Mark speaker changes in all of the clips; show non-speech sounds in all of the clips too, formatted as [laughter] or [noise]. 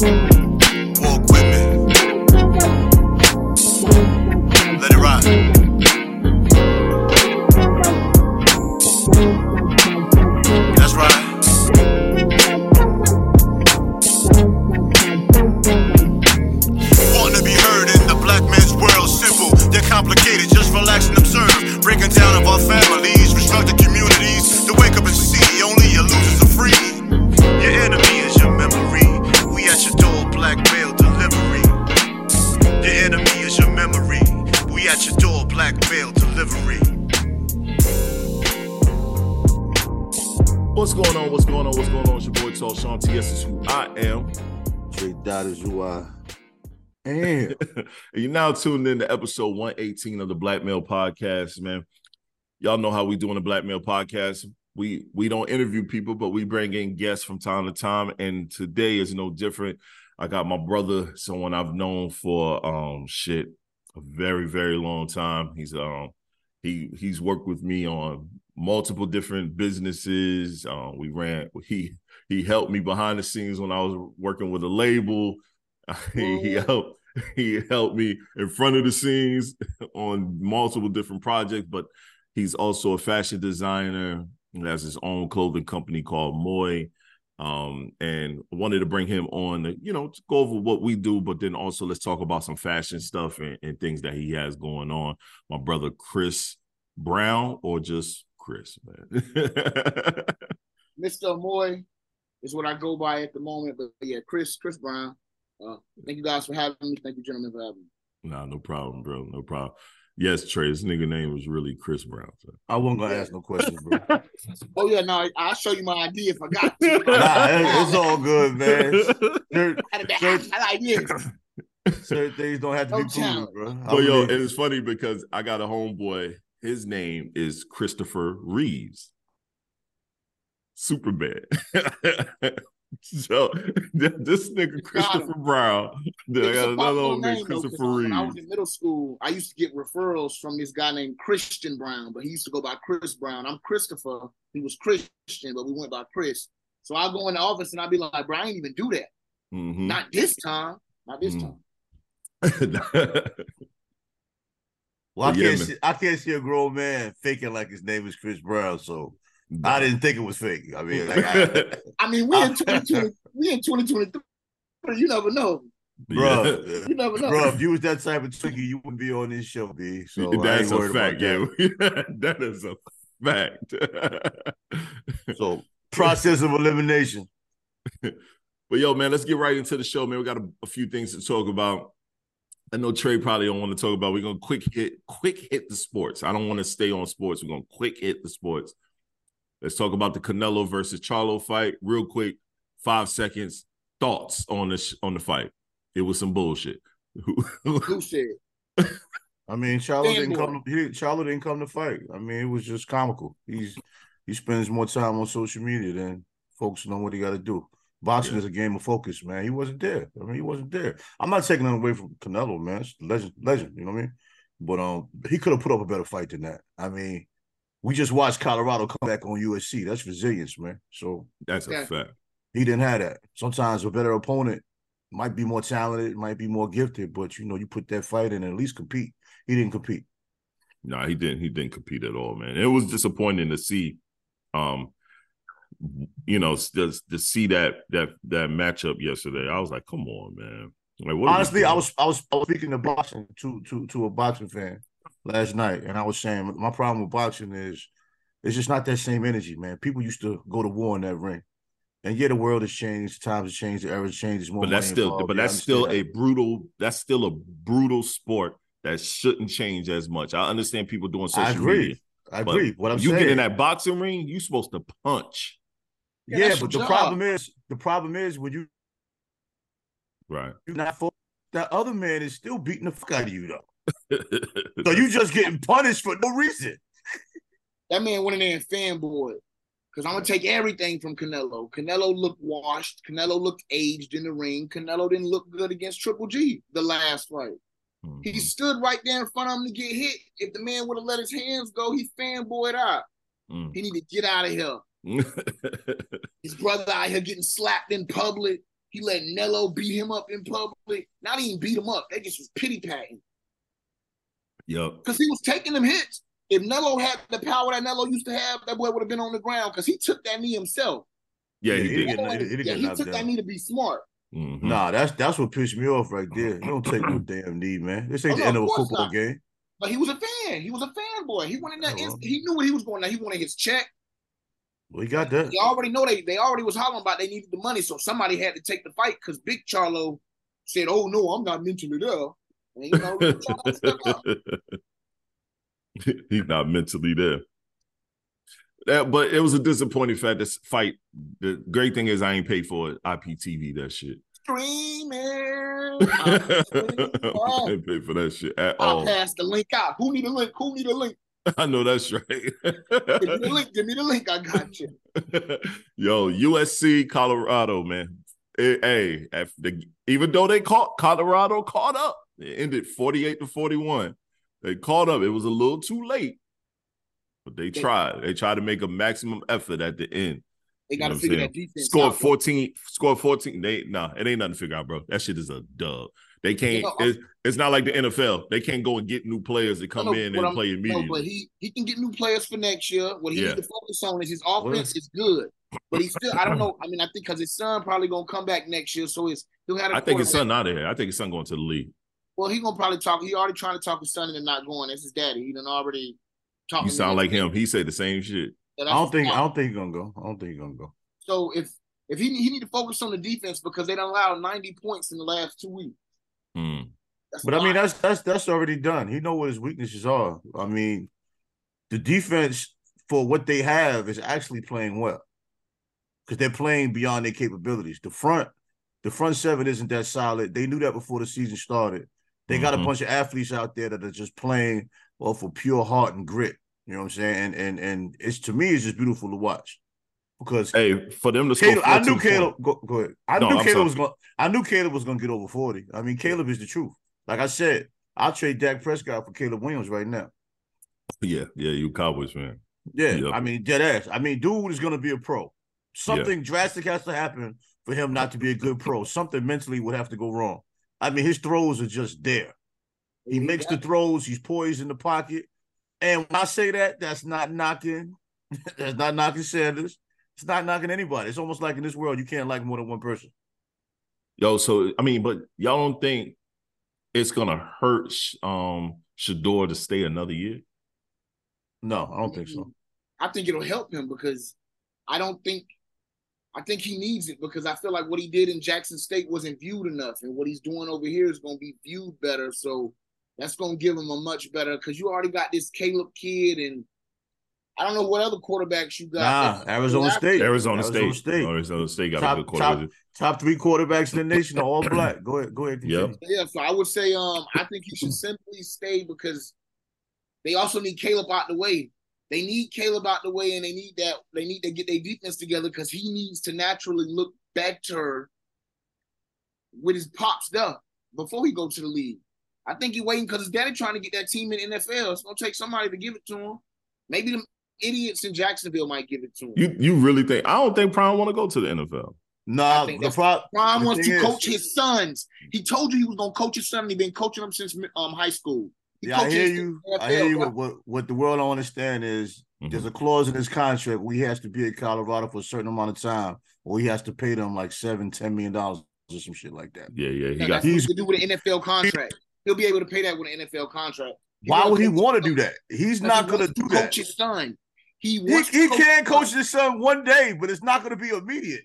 Speaker 1: Walk
Speaker 2: you're now tuned in to episode 118 of the Black Male Podcast, man. Y'all know how we do on the Black Male Podcast. We we don't interview people, but we bring in guests from time to time. And today is no different. I got my brother, someone I've known for um shit a very, very long time. He's um he he's worked with me on multiple different businesses. Um, we ran he he helped me behind the scenes when I was working with a label. [laughs] he, he helped [laughs] he helped me in front of the scenes on multiple different projects, but he's also a fashion designer. Has his own clothing company called Amoy. Um, and wanted to bring him on to, you know, to go over what we do, but then also let's talk about some fashion stuff and, and things that he has going on. My brother Chris Brown, or just Chris, man. [laughs]
Speaker 3: Mr. Amoy is what I go by at the moment. But yeah, Chris, Chris Brown. Uh, thank you guys for having me. Thank you, gentlemen, for having me.
Speaker 2: nah, no problem, bro. No problem. Yes, Tre, this nigga name was really Chris Brown. So.
Speaker 4: I wasn't gonna ask no questions, bro. [laughs]
Speaker 3: Oh yeah, no, I'll show you my ID if I got [laughs] to.
Speaker 4: it- it's all good, man. [laughs] Certain,
Speaker 3: I had to- I like this.
Speaker 4: certain things don't have to be
Speaker 3: No
Speaker 4: proven,
Speaker 3: talent.
Speaker 4: bro. I
Speaker 2: But yo, and it's funny because I got a homeboy. His name is Christopher Reeves. Superman. [laughs] so [laughs] this nigga Christopher Brown. Then I got another
Speaker 3: popular
Speaker 2: one named
Speaker 3: name, though, 'cause
Speaker 2: Christopher
Speaker 3: When I was in middle school, I used to get referrals from this guy named Christian Brown, but he used to go by Chris Brown. I'm Christopher. He was Christian, but we went by Chris. So I go in the office and I'd be like, bro, I ain't even do that.
Speaker 2: Mhm.
Speaker 3: Not this time. Not this
Speaker 2: Mm.
Speaker 3: time. [laughs]
Speaker 4: Well, I
Speaker 2: Yeah,
Speaker 4: can't
Speaker 2: man.
Speaker 4: see, I can't see a grown man faking like his name is Chris Brown, so I didn't think it was fake. I mean, like, I, [laughs]
Speaker 3: I mean, we in 2020, we in 2023. You never know.
Speaker 4: bro, [laughs]
Speaker 3: You never know.
Speaker 4: bro, if you was that type of tricky, you wouldn't be on this show, B. So
Speaker 2: That's a fact,
Speaker 4: that.
Speaker 2: yeah. [laughs] that is a fact.
Speaker 4: So process of elimination.
Speaker 2: But yo, man, let's get right into the show, man. We got a, a few things to talk about. I know Tre probably don't want to talk about. We're gonna quick hit, quick hit the sports. I don't want to stay on sports. We're gonna quick hit the sports. Let's talk about the Canelo versus Charlo fight, real quick. Five seconds. Thoughts on this on the fight? It was some bullshit. [laughs]
Speaker 3: Who said?
Speaker 4: I mean, Charlo didn't
Speaker 3: Fanboy.
Speaker 4: come. To, he, Charlo didn't come to fight. I mean, it was just comical. He's he spends more time on social media than folks know what he got to do. Boxing
Speaker 2: Yeah.
Speaker 4: is a game of focus, man. He wasn't there. I mean, he wasn't there. I'm not taking nothing away from Canelo, man. It's legend, legend. You know what I mean? But um, he could have put up a better fight than that. I mean, we just watched Colorado come back on USC. That's resilience, man. So
Speaker 2: That's a fact.
Speaker 4: he didn't have that. Sometimes a better opponent might be more talented, might be more gifted, but you know, you put that fight in and at least compete. He didn't compete.
Speaker 2: No, he didn't. He didn't compete at all, man. It was disappointing to see, um, you know, just to see that that that matchup yesterday. I was like, come on, man. Like, what
Speaker 4: Honestly, I was I was I was speaking to boxing to to to a boxing fan last night, and I was saying my problem with boxing is it's just not that same energy, man. People used to go to war in that ring. And yeah, the world has changed, times have changed, the era has changed, there's more
Speaker 2: but that's still,
Speaker 4: involved.
Speaker 2: but
Speaker 4: Yeah,
Speaker 2: that's still a brutal. That's still a brutal sport that shouldn't change as much. I understand people doing
Speaker 4: that. I
Speaker 2: social
Speaker 4: agree.
Speaker 2: media.
Speaker 4: I
Speaker 2: but
Speaker 4: agree. What I'm
Speaker 2: when you
Speaker 4: saying,
Speaker 2: get in that boxing ring, you supposed to punch,
Speaker 3: Yeah,
Speaker 4: yeah, but the
Speaker 3: job.
Speaker 4: problem is the problem is when you
Speaker 2: right?
Speaker 4: you're not fo- that other man is still beating the fuck out of you though. So you just getting punished for no reason.
Speaker 3: That man went in there and fanboy. Because I'm gonna take everything from Canelo. Canelo looked washed. Canelo looked aged in the ring. Canelo didn't look good against Triple G the last fight. He
Speaker 2: Mhm.
Speaker 3: stood right there in front of him to get hit. If the man would have let his hands go, he fanboyed out.
Speaker 2: Mm.
Speaker 3: He need to get out of here. [laughs] His brother out here getting slapped in public. He let Nello beat him up in public. Not even beat him up. They just was pity patting
Speaker 2: Yep.
Speaker 3: because he was taking them hits. If Nello had the power that Nello used to have, that boy would have been on the ground because he took that knee himself.
Speaker 2: Yeah,
Speaker 4: Yeah,
Speaker 2: he
Speaker 4: he
Speaker 2: did.
Speaker 4: get-
Speaker 3: Nello-
Speaker 4: it- it
Speaker 3: yeah, he took
Speaker 4: down.
Speaker 3: that knee to be smart.
Speaker 2: Mhm.
Speaker 4: Nah, that's that's what pissed me off right there. You don't take no [clears throat] damn knee, man. This ain't
Speaker 3: Oh,
Speaker 4: the
Speaker 3: no,
Speaker 4: end of
Speaker 3: of
Speaker 4: a football
Speaker 3: not.
Speaker 4: game.
Speaker 3: But he was a fan. He was a fanboy. He wanted that.
Speaker 4: Oh,
Speaker 3: inst- he knew what he was going. Now he wanted his check.
Speaker 4: We got that.
Speaker 3: They already know they. They already was hollering about they needed the money, so somebody had to take the fight because Big Charlo said, "Oh no, I'm not mentioning it And, you know, Charlo stepped up.
Speaker 2: He's not mentally there. That, but it was a disappointing fact. This fight. The great thing is I ain't paid for it. IPTV that shit.
Speaker 3: Streaming. [laughs]
Speaker 2: I ain't paid for that shit at
Speaker 3: I'll
Speaker 2: all.
Speaker 3: pass the link out. Who need a link? Who need a link? [laughs]
Speaker 2: I know that's right.
Speaker 3: Give me the link. Give me the link. I got you. [laughs]
Speaker 2: Yo, USC, Colorado, man. Hey, the, even though they caught Colorado caught up, it ended 48 to 41. They caught up. It was a little too late, but they tried. They tried to make a maximum effort at the end.
Speaker 3: They got to
Speaker 2: what
Speaker 3: figure that defense
Speaker 2: Scored
Speaker 3: out.
Speaker 2: 14, Score 14. They nah, it ain't nothing to figure out, bro. That shit is a dub. They can't,
Speaker 3: know,
Speaker 2: it's, it's not like the NFL. They can't go and get new players to come
Speaker 3: know
Speaker 2: in and
Speaker 3: I'm-
Speaker 2: play
Speaker 3: No,
Speaker 2: immediately.
Speaker 3: but he he can get new players for next year. What he
Speaker 2: Yeah.
Speaker 3: needs to focus on is his offense is good, but he [laughs] still I don't know. I mean, I think because his son probably gonna come back next year, so it's he'll have.
Speaker 2: I think his son out of here. I think his son going to the league.
Speaker 3: Well, he gonna probably talk. He already trying to talk his son into not going. That's his daddy. He done already talking.
Speaker 2: You sound like him. He said the same shit.
Speaker 4: I don't think I don't think he gonna go. I don't think he gonna go.
Speaker 3: So if if he he need to focus on the defense because they don't allow ninety points in the last two weeks.
Speaker 2: Hmm.
Speaker 3: That's
Speaker 4: But I mean, that's that's that's already done. He know what his weaknesses are. I mean, the defense for what they have is actually playing well because they're playing beyond their capabilities. The front, the front seven isn't that solid. They knew that before the season started. They got a
Speaker 2: Mhm.
Speaker 4: bunch of athletes out there that are just playing off of pure heart and grit. You know what I'm saying? And and and it's to me, it's just beautiful to watch because
Speaker 2: Hey, for them to score
Speaker 4: Caleb, I knew Caleb. Go, go ahead. I
Speaker 2: No,
Speaker 4: knew
Speaker 2: I'm
Speaker 4: Caleb
Speaker 2: sorry.
Speaker 4: was going. I knew Caleb was going to get over forty. I mean, Caleb is the truth. Like I said, I'll trade Dak Prescott for Caleb Williams right now.
Speaker 2: Yeah, yeah, you Cowboys fan.
Speaker 4: Yeah,
Speaker 2: Yep.
Speaker 4: I mean, dead ass. I mean, dude is going to be a pro. Something drastic has to happen for him not to be a good pro. Something mentally would have to go wrong. I mean, his throws are just there. He makes the throws. He's poised in the pocket. And when I say that, that's not knocking. [laughs] that's not knocking Sanders. It's not knocking anybody. It's almost like in this world, you can't like more than one person.
Speaker 2: Yo, so I mean, but y'all don't think it's gonna hurt um Shedeur to stay another year?
Speaker 4: No, I don't think so.
Speaker 3: I think it'll help him because I don't think I think he needs it because I feel like what he did in Jackson State wasn't viewed enough, and what he's doing over here is going to be viewed better. So that's going to give him a much better because you already got this Caleb kid, and I don't know what other quarterbacks you got.
Speaker 4: Nah, Arizona State.
Speaker 2: Arizona, State.
Speaker 4: State.
Speaker 2: Arizona State got
Speaker 4: Top-
Speaker 2: a good quarterback.
Speaker 4: Top three quarterbacks in the nation are all [clears throat] black. Go ahead. Go ahead.
Speaker 2: Yep.
Speaker 3: Yeah, so I would say um I think he should simply stay because they also need Caleb out the way. They need Caleb out the way, and they need that. They need to get their defense together because he needs to naturally look better with his pops up before he go to the league. I think he waiting because his daddy trying to get that team in the NFL. It's gonna take somebody to give it to him. Maybe them idiots in Jacksonville might give it to him.
Speaker 2: You you really think I don't think Prime want to go to the NFL.
Speaker 4: Nah,
Speaker 3: I
Speaker 4: the
Speaker 3: that's-
Speaker 4: pro-
Speaker 3: Ron
Speaker 4: the
Speaker 3: wants to
Speaker 4: is-
Speaker 3: coach his sons. He told you he was gonna coach his son, and he been coaching them since um high school. He
Speaker 4: Yeah, I hear you.
Speaker 3: the
Speaker 4: I hear you.
Speaker 3: bro.
Speaker 4: What, what what the world don't understand is
Speaker 2: Mhm.
Speaker 4: there's a clause in his contract where he has to be in Colorado for a certain amount of time, or he has to pay them like seven, ten million dollars or some shit like that.
Speaker 2: Yeah, yeah. He
Speaker 3: Yeah,
Speaker 2: got
Speaker 4: he's-
Speaker 3: what to do with an NFL contract. He'll be able to pay that with an NFL contract.
Speaker 4: Why would he want to do that? He's not
Speaker 3: he
Speaker 4: gonna
Speaker 3: wants to
Speaker 4: do that.
Speaker 3: Coach his son. He
Speaker 4: He,
Speaker 3: wants.
Speaker 4: he
Speaker 3: to
Speaker 4: can
Speaker 3: his
Speaker 4: coach his son one day, but it's not gonna be immediate.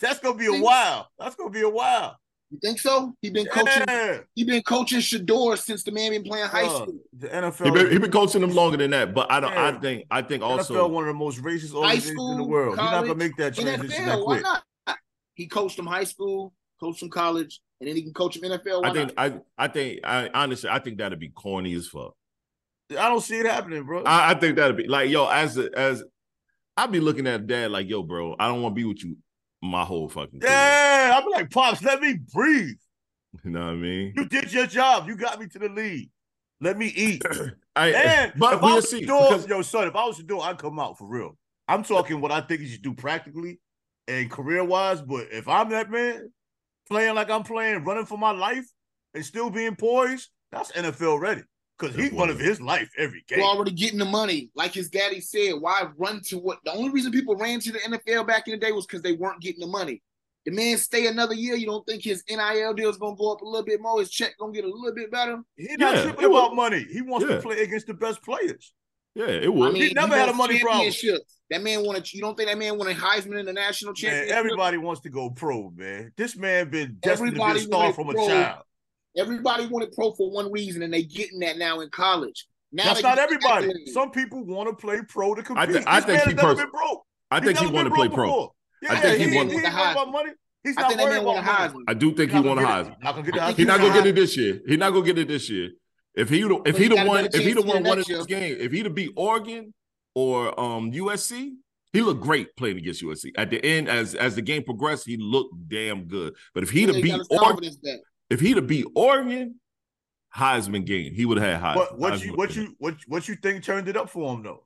Speaker 4: That's gonna be a while. That's gonna be a while.
Speaker 3: You think so? He been coaching.
Speaker 4: Yeah.
Speaker 3: He been coaching Shedeur since the man been playing high
Speaker 4: Uh,
Speaker 3: school.
Speaker 4: the
Speaker 2: he
Speaker 4: NFL,
Speaker 2: been, he been coaching them longer than that. But I don't. I think. I think
Speaker 4: NFL,
Speaker 2: also.
Speaker 4: one of the most racist
Speaker 3: High
Speaker 4: organizations in the
Speaker 3: school,
Speaker 4: world. He's not gonna make that transition that
Speaker 3: NFL. Why
Speaker 4: quick.
Speaker 3: not? He coached them high school, coached them college, and then he can coach them NFL. Why
Speaker 2: I think.
Speaker 3: not?
Speaker 2: I. I think. I honestly. I think that'd be corny as fuck.
Speaker 4: I don't see it happening, bro.
Speaker 2: I, I think that'd be like yo. As a, as I'd be looking at dad like yo, bro. I don't want to be with you my whole fucking. career.
Speaker 4: yeah, I'm like, pops, let me breathe. [laughs]
Speaker 2: You know what I mean?
Speaker 4: You did your job. You got me to the league. Let me eat. [clears throat]
Speaker 2: I,
Speaker 4: And eh,
Speaker 2: but
Speaker 4: if I
Speaker 2: we'll
Speaker 4: was
Speaker 2: see.
Speaker 4: to do it-
Speaker 2: because-
Speaker 4: yo, son, if I was to do it, I'd come out for real. I'm talking what I think you should do practically and career wise. But if I'm that man, playing like I'm playing, running for my life, and still being poised, that's NFL ready. Because he's one of his life every game.
Speaker 3: You're already getting the money. Like his daddy said, why run to what? The only reason people ran to the NFL back in the day was because they weren't getting the money. The man stay another year. You don't think his NIL deal is gonna go up a little bit more? His check gonna get a little bit better?
Speaker 4: He's not
Speaker 2: Yeah,
Speaker 4: tripping
Speaker 2: it will.
Speaker 4: about money. He wants
Speaker 2: Yeah.
Speaker 4: to play against the best players.
Speaker 2: Yeah, it would.
Speaker 3: I mean,
Speaker 4: He never
Speaker 3: he
Speaker 4: had a money problem.
Speaker 3: That man wanted. You don't think that man won a Heisman in the national
Speaker 4: Man,
Speaker 3: championship?
Speaker 4: everybody wants to go pro, man. This man been destined to be a star
Speaker 3: wanted
Speaker 4: from a child.
Speaker 3: Everybody wanted pro for one reason, and they getting that now in college. Now
Speaker 4: That's not everybody.
Speaker 3: accolades.
Speaker 4: Some people want to play pro to compete.
Speaker 2: thi- I
Speaker 4: this
Speaker 2: think
Speaker 4: man
Speaker 2: he
Speaker 4: has never
Speaker 2: pers-
Speaker 4: been broke.
Speaker 2: I think he
Speaker 4: never
Speaker 2: want to play
Speaker 4: broke
Speaker 2: pro.
Speaker 4: before. Yeah,
Speaker 2: I think he
Speaker 4: he,
Speaker 2: want-
Speaker 4: he ain't worried about money. He's
Speaker 3: I
Speaker 4: not
Speaker 3: think that
Speaker 4: worried
Speaker 3: man
Speaker 4: about money.
Speaker 3: Heisman.
Speaker 2: I do think he
Speaker 4: Not
Speaker 2: won a
Speaker 4: gonna
Speaker 2: Heisman.
Speaker 4: get it. Not gonna get the
Speaker 3: I
Speaker 2: He's not
Speaker 3: gonna
Speaker 2: gonna get it this year. He's not gonna get it this year. If he if he'd
Speaker 3: he got
Speaker 2: have won if he'd
Speaker 3: chance
Speaker 2: have won
Speaker 3: get
Speaker 2: one of those games, if he'd have beat Oregon or um USC, he looked great playing against USC. At the end, as as the game progressed, he looked damn good. But if he'd have
Speaker 3: He
Speaker 2: beat
Speaker 3: got
Speaker 2: Oregon,
Speaker 3: back.
Speaker 2: If he'd have beat Oregon, Heisman game, he would have had Heisman.
Speaker 4: But what
Speaker 2: Heisman
Speaker 4: you what you what what you think turned it up for him though?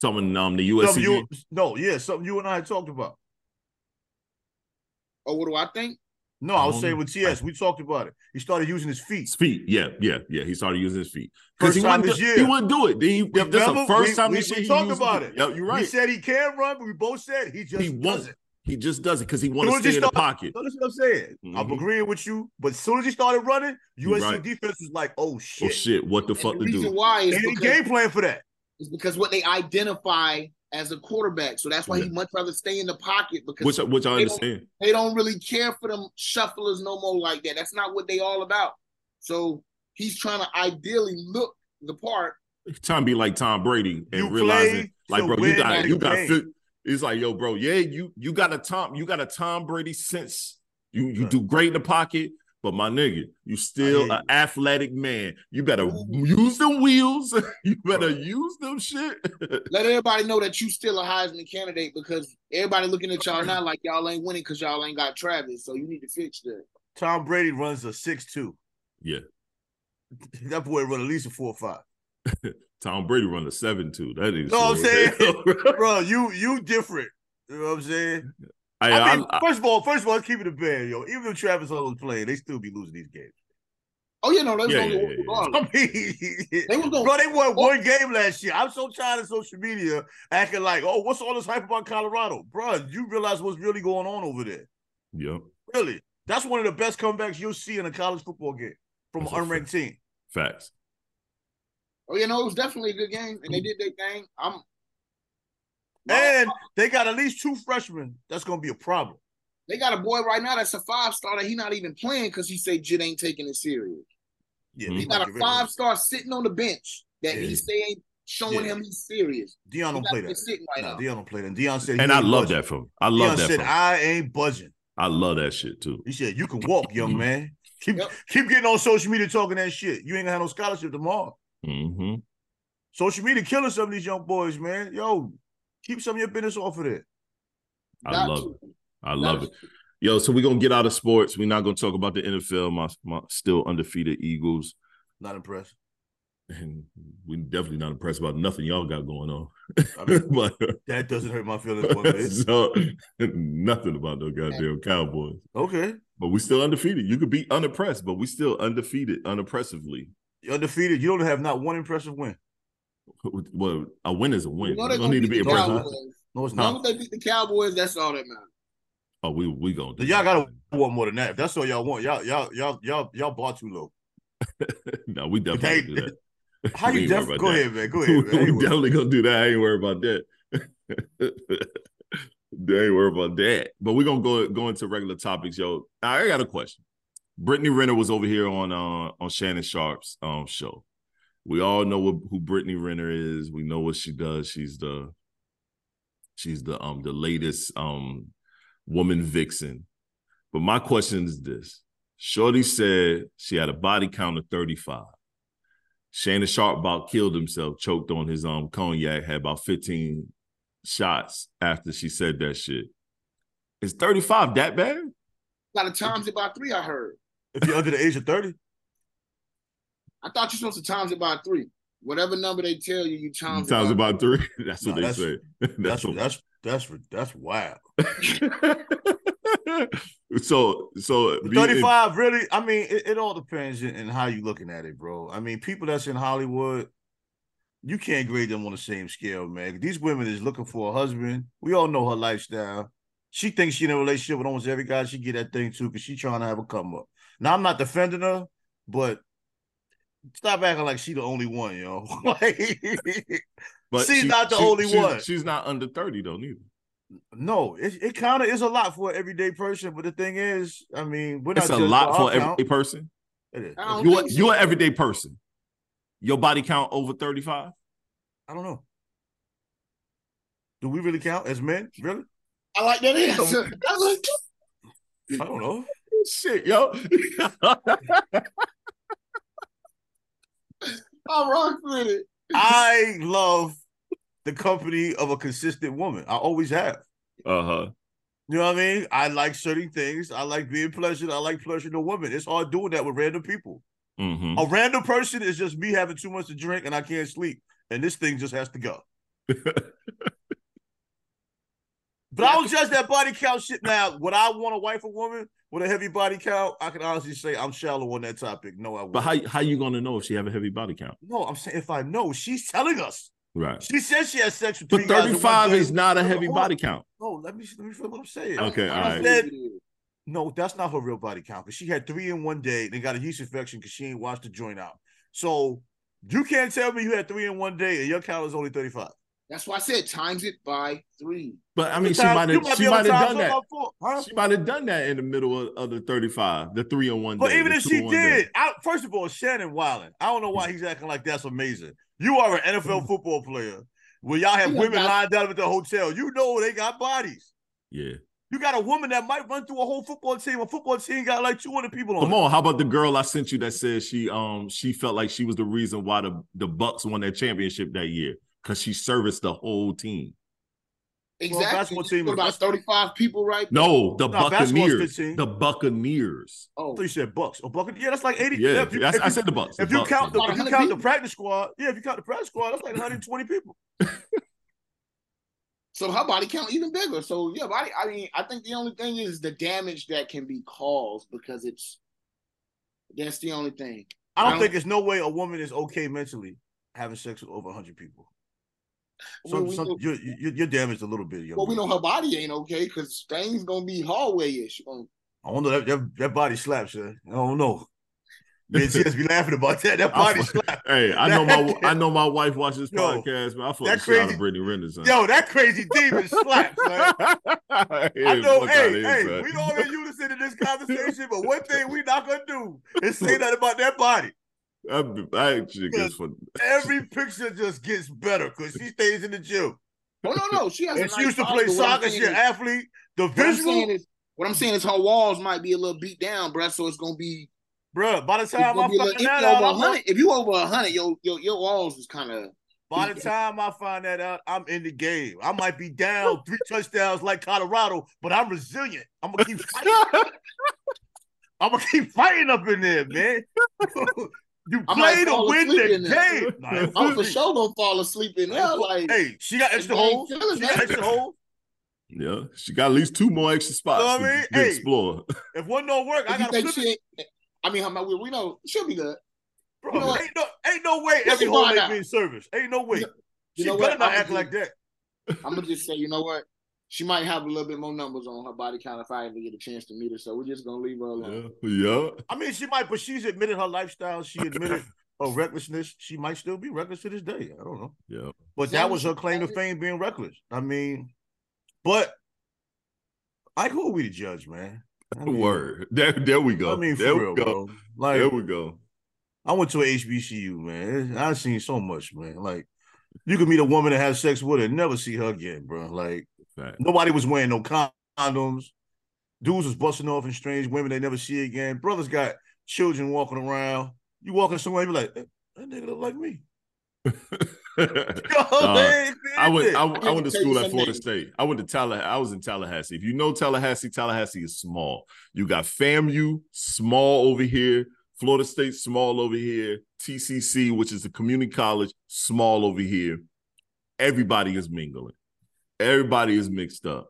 Speaker 2: Something um the USC
Speaker 4: you,
Speaker 2: game.
Speaker 4: no, yeah, something you and I talked about.
Speaker 3: Oh, what do I think?
Speaker 4: No, I was
Speaker 2: Um,
Speaker 4: saying with TS, we talked about it. He started using his feet.
Speaker 2: His feet, yeah, yeah, yeah. He started using his feet because
Speaker 4: First
Speaker 2: he
Speaker 4: time
Speaker 2: wouldn't.
Speaker 4: this
Speaker 2: do-
Speaker 4: year.
Speaker 2: He wouldn't do it. He, this is the first
Speaker 4: We-
Speaker 2: time
Speaker 4: we,
Speaker 2: this year
Speaker 4: we talked about
Speaker 2: his
Speaker 4: it.
Speaker 2: feet. Yep, you're
Speaker 4: We
Speaker 2: right.
Speaker 4: said he can run, but we both said he just
Speaker 2: he won't.
Speaker 4: doesn't.
Speaker 2: He just does it because he
Speaker 4: wants
Speaker 2: to
Speaker 4: as he
Speaker 2: stay in the pocket.
Speaker 4: That's what I'm saying. I'm
Speaker 2: Mhm.
Speaker 4: agreeing with you, but as soon as he started running, USC
Speaker 2: right.
Speaker 4: defense was like, "Oh shit,
Speaker 2: Oh
Speaker 4: shit!"
Speaker 2: shit! What the
Speaker 3: And
Speaker 2: fuck
Speaker 3: the
Speaker 2: to
Speaker 3: reason
Speaker 2: do?
Speaker 3: why is
Speaker 4: didn't
Speaker 3: because,
Speaker 4: game plan for that.
Speaker 3: is because what they identify as a quarterback. So that's why
Speaker 2: Yeah.
Speaker 3: he much rather stay in the pocket because
Speaker 2: Which which I
Speaker 3: they don't-
Speaker 2: understand.
Speaker 3: they don't really care for them shufflers no more like that. That's not what they all about. So he's trying to ideally look the part.
Speaker 2: Trying to be like Tom Brady and
Speaker 4: You
Speaker 2: realizing, like, bro, you got you got.
Speaker 4: Game.
Speaker 2: Fit, it's like, yo, bro, yeah, you you got a Tom, you got a Tom Brady sense. You you do great in the pocket, but my nigga, you still
Speaker 4: hear
Speaker 2: an athletic man. You better use them wheels. [laughs] you better use them shit. [laughs]
Speaker 3: Let everybody know that you still a Heisman candidate because everybody looking at y'all now like y'all ain't winning because y'all ain't got Travis. So you need to fix that.
Speaker 4: Tom Brady runs a six-two.
Speaker 2: yeah, [laughs]
Speaker 4: That boy run at least a four or five.
Speaker 2: Tom Brady run a seven two. That is
Speaker 4: Know what I'm
Speaker 2: saying, as [laughs] bro.
Speaker 4: Bro, you you different. You know what I'm saying?
Speaker 2: I,
Speaker 4: I mean,
Speaker 2: I- I-
Speaker 4: first of all, first of all, let's keep it a band, yo. Even if Travis Hull was playing, they still be losing these games.
Speaker 3: Oh yeah, no, that's
Speaker 2: Yeah,
Speaker 3: gonna
Speaker 2: yeah, yeah, yeah. [laughs]
Speaker 4: I mean,
Speaker 3: They was gonna-
Speaker 4: bro, they won oh. one game last year. I'm so tired of social media acting like, oh, what's all this hype about Colorado, bro? You realize what's really going on over there?
Speaker 2: Yep.
Speaker 4: Really, that's one of the best comebacks you'll see in a college football game from
Speaker 2: That's
Speaker 4: an
Speaker 2: a
Speaker 4: unranked team.
Speaker 2: Facts.
Speaker 3: Oh yeah, no, it was definitely a good game, and they did their thing. I'm
Speaker 4: And they got at least two freshmen. That's gonna be a problem.
Speaker 3: they got a boy right now that's a five star that he not even playing because he say Jit ain't taking it serious.
Speaker 4: Yeah,
Speaker 2: Mhm.
Speaker 3: He got a
Speaker 4: rid of him.
Speaker 3: five star sitting on the bench that
Speaker 4: Yeah.
Speaker 3: he say ain't showing
Speaker 4: Yeah.
Speaker 3: him he's serious.
Speaker 4: Deion
Speaker 3: He
Speaker 4: don't play that.
Speaker 3: sitting right
Speaker 4: Nah,
Speaker 3: now.
Speaker 4: Deion don't play that. Deion said,
Speaker 2: And I love
Speaker 4: budging.
Speaker 2: that from him. I love
Speaker 4: Deion
Speaker 2: that
Speaker 4: said,
Speaker 2: from him.
Speaker 4: I ain't budging.
Speaker 2: I love that shit too.
Speaker 4: He said, "You can walk, young [clears throat] man. Keep
Speaker 3: Yep.
Speaker 4: keep getting on social media talking that shit. You ain't gonna have no scholarship tomorrow.
Speaker 2: Hmm
Speaker 4: Social media killing some of these young boys, man. Yo, keep some of your business off of it.
Speaker 2: I
Speaker 3: Got
Speaker 2: love
Speaker 3: to.
Speaker 2: it. I love
Speaker 3: Got
Speaker 2: it. Yo, so we're gonna get out of sports. We're not gonna talk about the NFL, my, my still undefeated Eagles.
Speaker 4: Not impressed.
Speaker 2: And we definitely not impressed about nothing y'all got going on.
Speaker 4: I mean, [laughs]
Speaker 2: but
Speaker 4: that doesn't hurt my feelings one bit. [laughs]
Speaker 2: so [laughs] nothing about no goddamn Cowboys.
Speaker 4: Okay,
Speaker 2: But we still undefeated. You could be unimpressed, but we still undefeated, unimpressively.
Speaker 4: You're undefeated. You don't have not one impressive win. [laughs]
Speaker 2: Well, a win is a win.
Speaker 3: You know
Speaker 2: don't need to be impressive.
Speaker 3: Cowboys.
Speaker 4: No, it's
Speaker 3: As long
Speaker 4: not.
Speaker 3: as they beat the Cowboys, that's all that matters.
Speaker 2: Oh, we we gonna do
Speaker 4: Y'all gotta want more than that. If that's all y'all want, y'all y'all y'all y'all y'all bought too low. [laughs]
Speaker 2: no, we definitely
Speaker 4: They-
Speaker 2: do that. [laughs]
Speaker 4: How
Speaker 2: We
Speaker 4: you
Speaker 2: ain't
Speaker 4: def- go
Speaker 2: that.
Speaker 4: ahead, man. Go ahead, man.
Speaker 2: We
Speaker 4: ain't
Speaker 2: definitely gonna do that. I ain't worried about that. they ain't worried about that. But we're gonna go go into regular topics, yo. I got a question. Brittany Renner was over here on uh on Shannon Sharpe's um show. We all know what, who Brittany Renner is. We know what she does. She's the she's the um the latest um woman vixen. But my question is this: Shorty said she had a body count of 35. Shannon Sharpe about killed himself, choked on his um cognac, had about 15 shots after she said that shit. Is 35 that bad?
Speaker 3: A lot of times by three. I heard.
Speaker 4: If you're under the age of 30,
Speaker 3: I thought you're supposed to times it by three. Whatever number they tell you, you times,
Speaker 2: Sounds
Speaker 3: it by
Speaker 2: about three. [laughs] That's what they
Speaker 4: that's-
Speaker 2: say. [laughs]
Speaker 4: that's
Speaker 2: what-
Speaker 4: that's that's that's wild. [laughs]
Speaker 2: so so be-
Speaker 4: 35 really? I mean it, it all depends in, in how you looking at it bro. I mean people that's in hollywood you can't grade them on the same scale man. These women is looking for a husband. We all know her lifestyle. She thinks she in a relationship with almost every guy. She get that thing too because she trying to have a come up now i'm not defending her but stop acting like she the only one yo [laughs] like
Speaker 2: but
Speaker 4: she's
Speaker 2: she-
Speaker 4: not the
Speaker 2: she-
Speaker 4: only
Speaker 2: she's-
Speaker 4: one.
Speaker 2: She's not under 30 though, neither.
Speaker 4: no it, it kind of is a lot for an everyday person but the thing is i mean we're not
Speaker 2: It's a lot for
Speaker 4: our
Speaker 2: every person.
Speaker 4: It is.
Speaker 2: You
Speaker 3: think so.
Speaker 2: you're an everyday person. Your body count over 35?
Speaker 4: I don't know. Do we really count as men? Really?
Speaker 3: I like that [laughs] answer. I like
Speaker 4: I don't know.
Speaker 2: Shit, yo.
Speaker 3: I rock with it.
Speaker 4: I love the company of a consistent woman. I always have.
Speaker 2: uh-huh.
Speaker 4: You know what I mean? I like certain things. I like being pleasured. I like pleasuring a woman. It's hard doing that with random people.
Speaker 2: hmm
Speaker 4: A random person is just me having too much to drink and I can't sleep. And this thing just has to go. [laughs] But I don't judge that body count shit now. Would I want a wife or woman with a heavy body count? I can honestly say I'm shallow on that topic. No, I would.
Speaker 2: But how how you gonna know if she have a heavy body count?
Speaker 4: No, I'm saying if I know, she's telling us.
Speaker 2: Right.
Speaker 4: She says she has sex with
Speaker 2: But
Speaker 4: in
Speaker 2: 35 is not a heavy
Speaker 4: on.
Speaker 2: body count.
Speaker 4: No, let me let me feel what I'm saying.
Speaker 2: Okay,
Speaker 3: I
Speaker 2: all right.
Speaker 3: is.
Speaker 4: No, that's not her real body count because she had three in one day. They got a yeast infection because she ain't washed the joint out. So you can't tell me you had three in one day and your count is only 35.
Speaker 3: That's why I said times it by three.
Speaker 2: But I mean, she might have she might have done that.
Speaker 4: four, huh?
Speaker 2: She might have done that in the middle of, of the 35, the three in one
Speaker 4: But
Speaker 2: day.
Speaker 4: even if she
Speaker 2: in one day.
Speaker 4: did, I, first of all, Shannon Wilding. I don't know why he's acting like that's amazing. You are an NFL football player where y'all have
Speaker 3: Yeah,
Speaker 4: women
Speaker 3: that's-
Speaker 4: lined up at the hotel. You know they got bodies.
Speaker 2: Yeah.
Speaker 4: You got a woman that might run through a whole football team. A football team got like 200 people on
Speaker 2: Come
Speaker 4: it.
Speaker 2: on, how about the girl I sent you that said she um she felt like she was the reason why the, the Bucks won that championship that year because she serviced the whole team.
Speaker 3: Exactly.
Speaker 4: basketball team
Speaker 3: You
Speaker 4: is-
Speaker 3: about 35 people right there.
Speaker 2: No, the
Speaker 4: No, basketball's
Speaker 2: Buccaneers. The Buccaneers.
Speaker 4: I
Speaker 3: Oh,
Speaker 4: thought you said Bucks. Oh, Bucks. Yeah, that's like 80.
Speaker 2: Yeah,
Speaker 4: if you,
Speaker 2: I,
Speaker 4: if
Speaker 2: I
Speaker 4: you-
Speaker 2: said the Bucks.
Speaker 4: if
Speaker 2: the
Speaker 4: you
Speaker 2: Bucks.
Speaker 4: count the if you
Speaker 3: 100
Speaker 4: count the practice squad, yeah, if you count the practice squad, that's like 120 people. [laughs]
Speaker 3: so her body count even bigger. So yeah, body. I mean, I think the only thing is the damage that can be caused because it's. That's the only thing.
Speaker 4: I don't
Speaker 3: I
Speaker 4: think there's no way a woman is okay mentally having sex with over 100 people. So,
Speaker 3: Well, we
Speaker 4: some,
Speaker 3: know-
Speaker 4: you're, you're you're damaged a little bit. Young
Speaker 3: Well, we know her body ain't okay because things gonna be hallway-ish. Um,
Speaker 4: I don't know that that, that body slaps. Uh, I don't know. Me and Tiz be [laughs] laughing about that. That body
Speaker 2: I-
Speaker 4: slap.
Speaker 2: Hey, I know my I [laughs] know my wife watches this
Speaker 4: Yo,
Speaker 2: podcast, but I fuck
Speaker 4: that
Speaker 2: the shit out
Speaker 4: crazy-
Speaker 2: of Brittany Renner, son.
Speaker 4: Yo, that crazy demon slaps, man. [laughs] I know, hey, hey, we don't in unison in this conversation, but one thing we not gonna do is say nothing about that body.
Speaker 2: That, that shit gets for
Speaker 4: Every picture just gets better because she stays in the gym.
Speaker 3: No, no, no, she has. a
Speaker 4: And she
Speaker 3: nice
Speaker 4: used to play
Speaker 3: but what I'm
Speaker 4: soccer. She's an athlete. The
Speaker 3: What I'm saying
Speaker 4: visual,
Speaker 3: is, what I'm saying is her walls might be a little beat down, bruh. So it's gonna be.
Speaker 4: bro. By the time I
Speaker 3: gonna be a
Speaker 4: find
Speaker 3: little, if you
Speaker 4: that out,
Speaker 3: over
Speaker 4: I'm
Speaker 3: hundred, if you over hundred, your your your walls is kind of.
Speaker 4: by the time I find that out, I'm in the game. I might be down three touchdowns like Colorado, but I'm resilient. I'm gonna keep [laughs] fighting. I'm gonna keep fighting up in there, man. [laughs] [laughs] you
Speaker 3: I might
Speaker 4: play to win the game. [laughs] Nah, oh,
Speaker 3: I'm for sure gonna fall asleep in there. Like,
Speaker 4: Hey, she got extra holes. She got
Speaker 3: that.
Speaker 4: extra holes.
Speaker 2: yeah. She got at least two more extra spots
Speaker 4: Know what
Speaker 2: to,
Speaker 4: I mean?
Speaker 2: to
Speaker 4: Hey.
Speaker 2: explore.
Speaker 4: If one don't work, I
Speaker 3: if you
Speaker 4: gotta
Speaker 3: think
Speaker 4: flip it.
Speaker 3: ain't, I mean, how much we, we know she'll be good.
Speaker 4: Bro,
Speaker 3: you know
Speaker 4: ain't no, ain't no way
Speaker 3: Let's
Speaker 4: every
Speaker 3: find
Speaker 4: hole ain't
Speaker 3: out.
Speaker 4: being serviced. Ain't no way.
Speaker 3: You
Speaker 4: She
Speaker 3: know
Speaker 4: better
Speaker 3: what?
Speaker 4: not
Speaker 3: I'm
Speaker 4: act
Speaker 3: gonna
Speaker 4: like that.
Speaker 3: I'm gonna just say, you know what? She might have a little bit more numbers on her body count if I ever get a chance to meet her. So we're just gonna leave her alone.
Speaker 2: Yeah. yeah.
Speaker 4: I mean, she might, but she's admitted her lifestyle. She admitted [laughs] her recklessness. She might still be reckless to this day. I don't know.
Speaker 2: Yeah.
Speaker 4: But that was her claim to fame, being reckless. I mean, but I who are we to judge, man? I [laughs] mean,
Speaker 2: Word. There, there we go.
Speaker 4: I mean, for
Speaker 2: there
Speaker 4: real,
Speaker 2: we go.
Speaker 4: bro. Like,
Speaker 2: there we go.
Speaker 4: I went to a HBCU, man. I've seen so much, man. Like, you could meet a woman and have sex with her and never see her again, bro. Like,
Speaker 2: Fact.
Speaker 4: nobody was wearing no condoms. Dudes was busting off in strange women they never see again. Brothers got children walking around. You walking somewhere, you be like, "Eh, that nigga look like me. [laughs] [laughs] Yo,
Speaker 2: Nah,
Speaker 4: they ain't
Speaker 2: I went. I. I went to school at Florida
Speaker 3: names.
Speaker 2: State. I went to Tallahassee. I was in Tallahassee. If you know Tallahassee, Tallahassee is small. You got FAMU, small over here. Florida State, small over here. TCC, which is the community college, small over here. Everybody is mingling. Everybody is mixed up.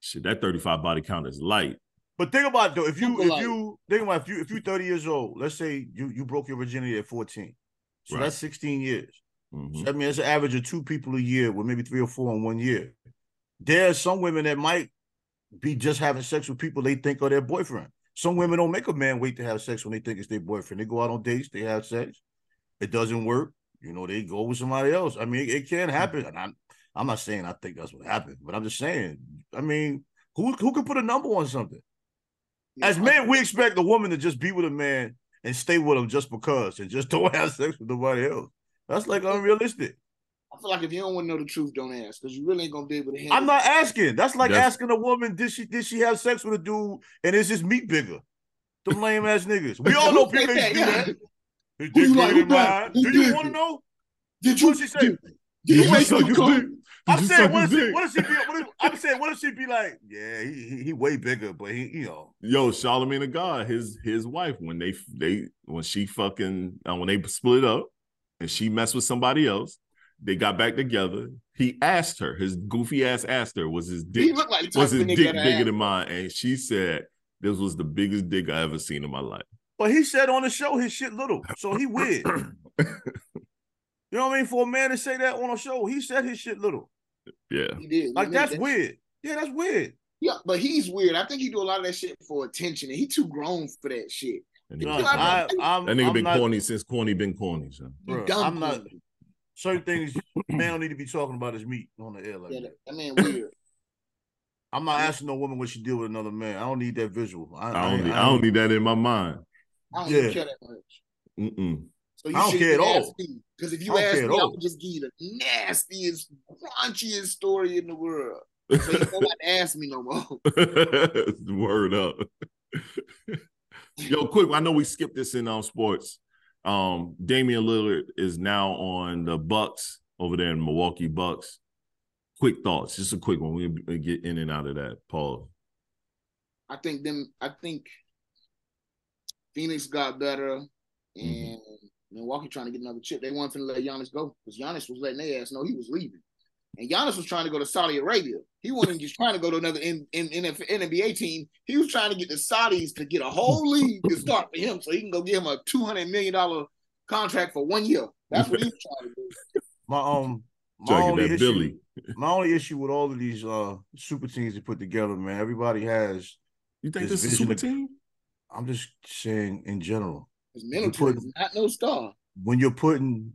Speaker 2: Shit, that 35 body count is light.
Speaker 4: But think about it though, if you
Speaker 3: Super
Speaker 4: if
Speaker 3: light.
Speaker 4: you think about if you if you're 30 years old, let's say you you broke your virginity at 14. So
Speaker 2: Right.
Speaker 4: that's 16 years.
Speaker 2: Mhm.
Speaker 4: So that means it's an average of two people a year, with maybe three or four in one year. There's some women that might be just having sex with people they think are their boyfriend. Some women don't make a man wait to have sex when they think it's their boyfriend. They go out on dates, they have sex. It doesn't work. You know, they go with somebody else. I mean, it, it can happen. And I'm I'm not saying I think that's what happened, but I'm just saying, I mean, who who can put a number on something? As men, we expect a woman to just be with a man and stay with him just because and just [laughs] don't have sex with nobody else. That's like unrealistic.
Speaker 3: I feel like if you don't want to know the truth, don't ask because you really ain't gonna be able to handle.
Speaker 4: I'm not asking. That's like
Speaker 2: That's-
Speaker 4: asking a woman, did she did she have sex with a dude and is his meat bigger? Them lame ass niggas. We all know people ain't do that. His
Speaker 3: Who you like?
Speaker 4: bigger
Speaker 3: that?
Speaker 4: mine. Do you want to know?
Speaker 3: Did you?
Speaker 4: What she say?
Speaker 3: Did, did you make some come?
Speaker 4: I'm saying, what
Speaker 2: his
Speaker 4: if she, what if she be? What if, I'm saying, what if she be like? [laughs] Yeah, he, he he way bigger, but he, you know,
Speaker 2: Yo, Charlemagne the God, his his wife, when they they when she fucking uh, when they split up and she messed with somebody else, they got back together. He asked her, his goofy ass asked her, was his dick
Speaker 3: looked like
Speaker 2: was his dick bigger
Speaker 3: asked.
Speaker 2: than mine? And she said, This was the biggest dick I ever seen in my life.
Speaker 4: but he said on the show his shit little, so he [laughs] weird. You know what I mean? For a man to say that on a show, he said his shit little.
Speaker 2: Yeah.
Speaker 3: He did.
Speaker 4: Like
Speaker 3: He
Speaker 4: that's
Speaker 3: did.
Speaker 4: weird. Yeah, that's weird.
Speaker 3: Yeah, but he's weird. I think he do a lot of that shit for attention, and he too grown for that shit.
Speaker 2: That
Speaker 4: You
Speaker 2: nigga,
Speaker 4: I,
Speaker 2: been,
Speaker 4: I'm,
Speaker 2: that nigga
Speaker 4: I'm
Speaker 2: been
Speaker 4: not,
Speaker 2: corny since corny been corny. son.
Speaker 3: He
Speaker 4: Bruh,
Speaker 3: dumb
Speaker 4: I'm not- certain things [clears throat] man don't need to be talking about his meat on the air like
Speaker 3: Yeah,
Speaker 4: that.
Speaker 3: that, that man weird. [clears throat]
Speaker 4: I'm not asking no woman what she deal with another man. I don't need that visual. I,
Speaker 2: I don't
Speaker 4: I,
Speaker 2: need I don't need that in my mind.
Speaker 3: I don't
Speaker 4: Yeah.
Speaker 3: care that much.
Speaker 2: Mm-mm.
Speaker 3: So you
Speaker 4: I don't
Speaker 3: should
Speaker 4: care at all.
Speaker 3: Because if you ask me,
Speaker 4: at
Speaker 3: I
Speaker 4: all.
Speaker 3: just give you the nastiest, crunchiest story in the world. So you don't have to ask me no more. [laughs]
Speaker 2: Word up. Yo, quick, I know we skipped this in um sports. Um, Damian Lillard is now on the Bucks over there in Milwaukee Bucks. Quick thoughts, just a quick one. We get in and out of that. Paul.
Speaker 3: I think them. I think Phoenix got better, and
Speaker 2: Mhm.
Speaker 3: Milwaukee trying to get another chip. They weren't finna let Giannis go because Giannis was letting their ass know he was leaving, and Giannis was trying to go to Saudi Arabia. He wasn't just trying to go to another in, in, in, NBA team. He was trying to get the Saudis to get a whole league to start for him, so he can go give him a two hundred million dollar contract for one year. That's what he was trying to do.
Speaker 4: My um my
Speaker 2: Trying
Speaker 4: only issue,
Speaker 2: Billy.
Speaker 4: my only issue with all of these uh super teams they put together, man. Everybody has.
Speaker 2: You think
Speaker 4: This
Speaker 2: this is a super
Speaker 4: of-
Speaker 2: team?
Speaker 4: I'm just saying in general.
Speaker 3: His military is not no star.
Speaker 4: when you're putting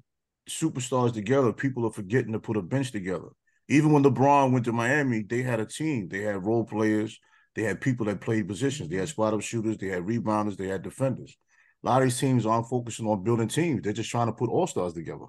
Speaker 4: superstars together, people are forgetting to put a bench together. Even when LeBron went to Miami, they had a team. They had role players. They had people that played positions. They had spot up shooters. They had rebounders. They had defenders. A lot of these teams aren't focusing on building teams. They're just trying to put all stars together.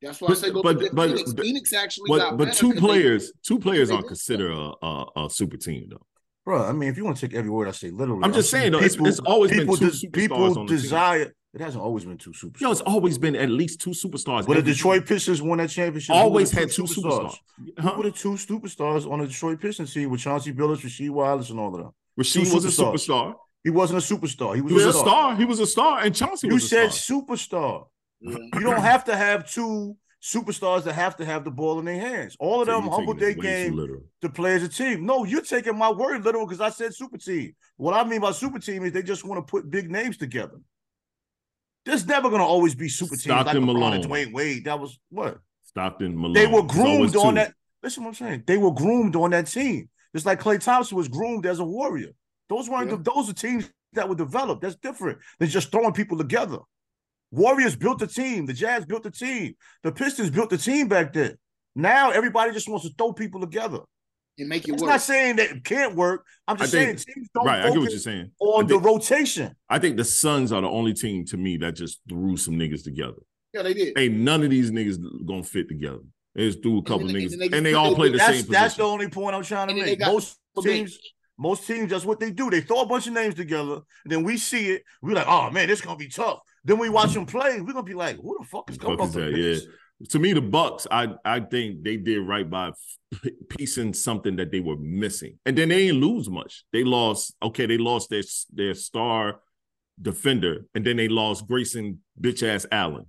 Speaker 3: That's why I
Speaker 2: But-
Speaker 3: say go
Speaker 2: but-
Speaker 3: to
Speaker 2: but-
Speaker 3: Phoenix.
Speaker 2: but-
Speaker 3: Phoenix actually
Speaker 2: But
Speaker 3: got
Speaker 2: but
Speaker 3: better
Speaker 2: two
Speaker 3: 'cause they-
Speaker 2: players, two players aren't
Speaker 3: did
Speaker 2: considered a, a, a super team though.
Speaker 4: Bro, I mean, if you want to take every word I say literally,
Speaker 2: I'm just
Speaker 4: I'm
Speaker 2: saying though, it's, it's always been
Speaker 4: people,
Speaker 2: two
Speaker 4: des- people
Speaker 2: on the team.
Speaker 4: desire. It hasn't always been two superstars.
Speaker 2: Yo, it's always been at least two superstars.
Speaker 4: But the Detroit
Speaker 2: team.
Speaker 4: Pistons won that championship,
Speaker 2: always had two superstars.
Speaker 4: Who
Speaker 2: Huh?
Speaker 4: were the two superstars on the Detroit Pistons team with Chauncey Billups, Rasheed Wallace, and all of them?
Speaker 2: Rasheed was a
Speaker 4: superstars.
Speaker 2: superstar.
Speaker 4: He wasn't a superstar. He was,
Speaker 2: He was a star. He was a star, and Chauncey
Speaker 4: You
Speaker 2: was a
Speaker 4: said
Speaker 2: star.
Speaker 4: superstar.
Speaker 3: Mm-hmm.
Speaker 4: You don't have to have two superstars that have to have the ball in their hands. All of
Speaker 2: So
Speaker 4: them humble their
Speaker 2: taking it way too
Speaker 4: game to play as a team. No, you're taking my word literal because I said super team. What I mean by super team is they just want to put big names together. There's never going to always be super teams like
Speaker 2: Stockton
Speaker 4: and
Speaker 2: Malone.
Speaker 4: Dwyane Wade. That was what
Speaker 2: Stockton Malone.
Speaker 4: they were groomed on
Speaker 2: two.
Speaker 4: that. Listen, what I'm saying. They were groomed on that team, just like Klay Thompson was groomed as a warrior. Those weren't
Speaker 3: Yeah.
Speaker 4: the, those are teams that were developed. That's different than just throwing people together. Warriors built the team. The Jazz built the team. The Pistons built the team back then. Now everybody just wants to throw people together.
Speaker 3: and make it
Speaker 4: It's
Speaker 3: work.
Speaker 4: not saying that it can't work. I'm just
Speaker 2: think-
Speaker 4: saying teams don't
Speaker 2: Right, I get what you're saying.
Speaker 4: on
Speaker 2: I
Speaker 4: the rotation.
Speaker 2: I think the Suns are the only team to me that just threw some niggas together.
Speaker 3: yeah, they did.
Speaker 2: Ain't none of these niggas gonna fit together. They just threw a couple
Speaker 3: then they-
Speaker 2: niggas,
Speaker 3: and they
Speaker 2: and they all
Speaker 3: they-
Speaker 2: play the
Speaker 4: That's
Speaker 2: same
Speaker 4: that's the only point I'm trying to
Speaker 3: And
Speaker 4: make. Most teams,
Speaker 3: bench.
Speaker 4: Most teams, that's what they do. They throw a bunch of names together, then we see it. We're like, oh man, this gonna be tough. Then we watch them play. We're gonna be like, who the fuck is coming off the
Speaker 2: that? Yeah. To me, the Bucks, I I think they did right by [laughs] piecing something that they were missing, and then they didn't lose much. They lost. Okay, they lost their their star defender, and then they lost Grayson bitch ass Allen.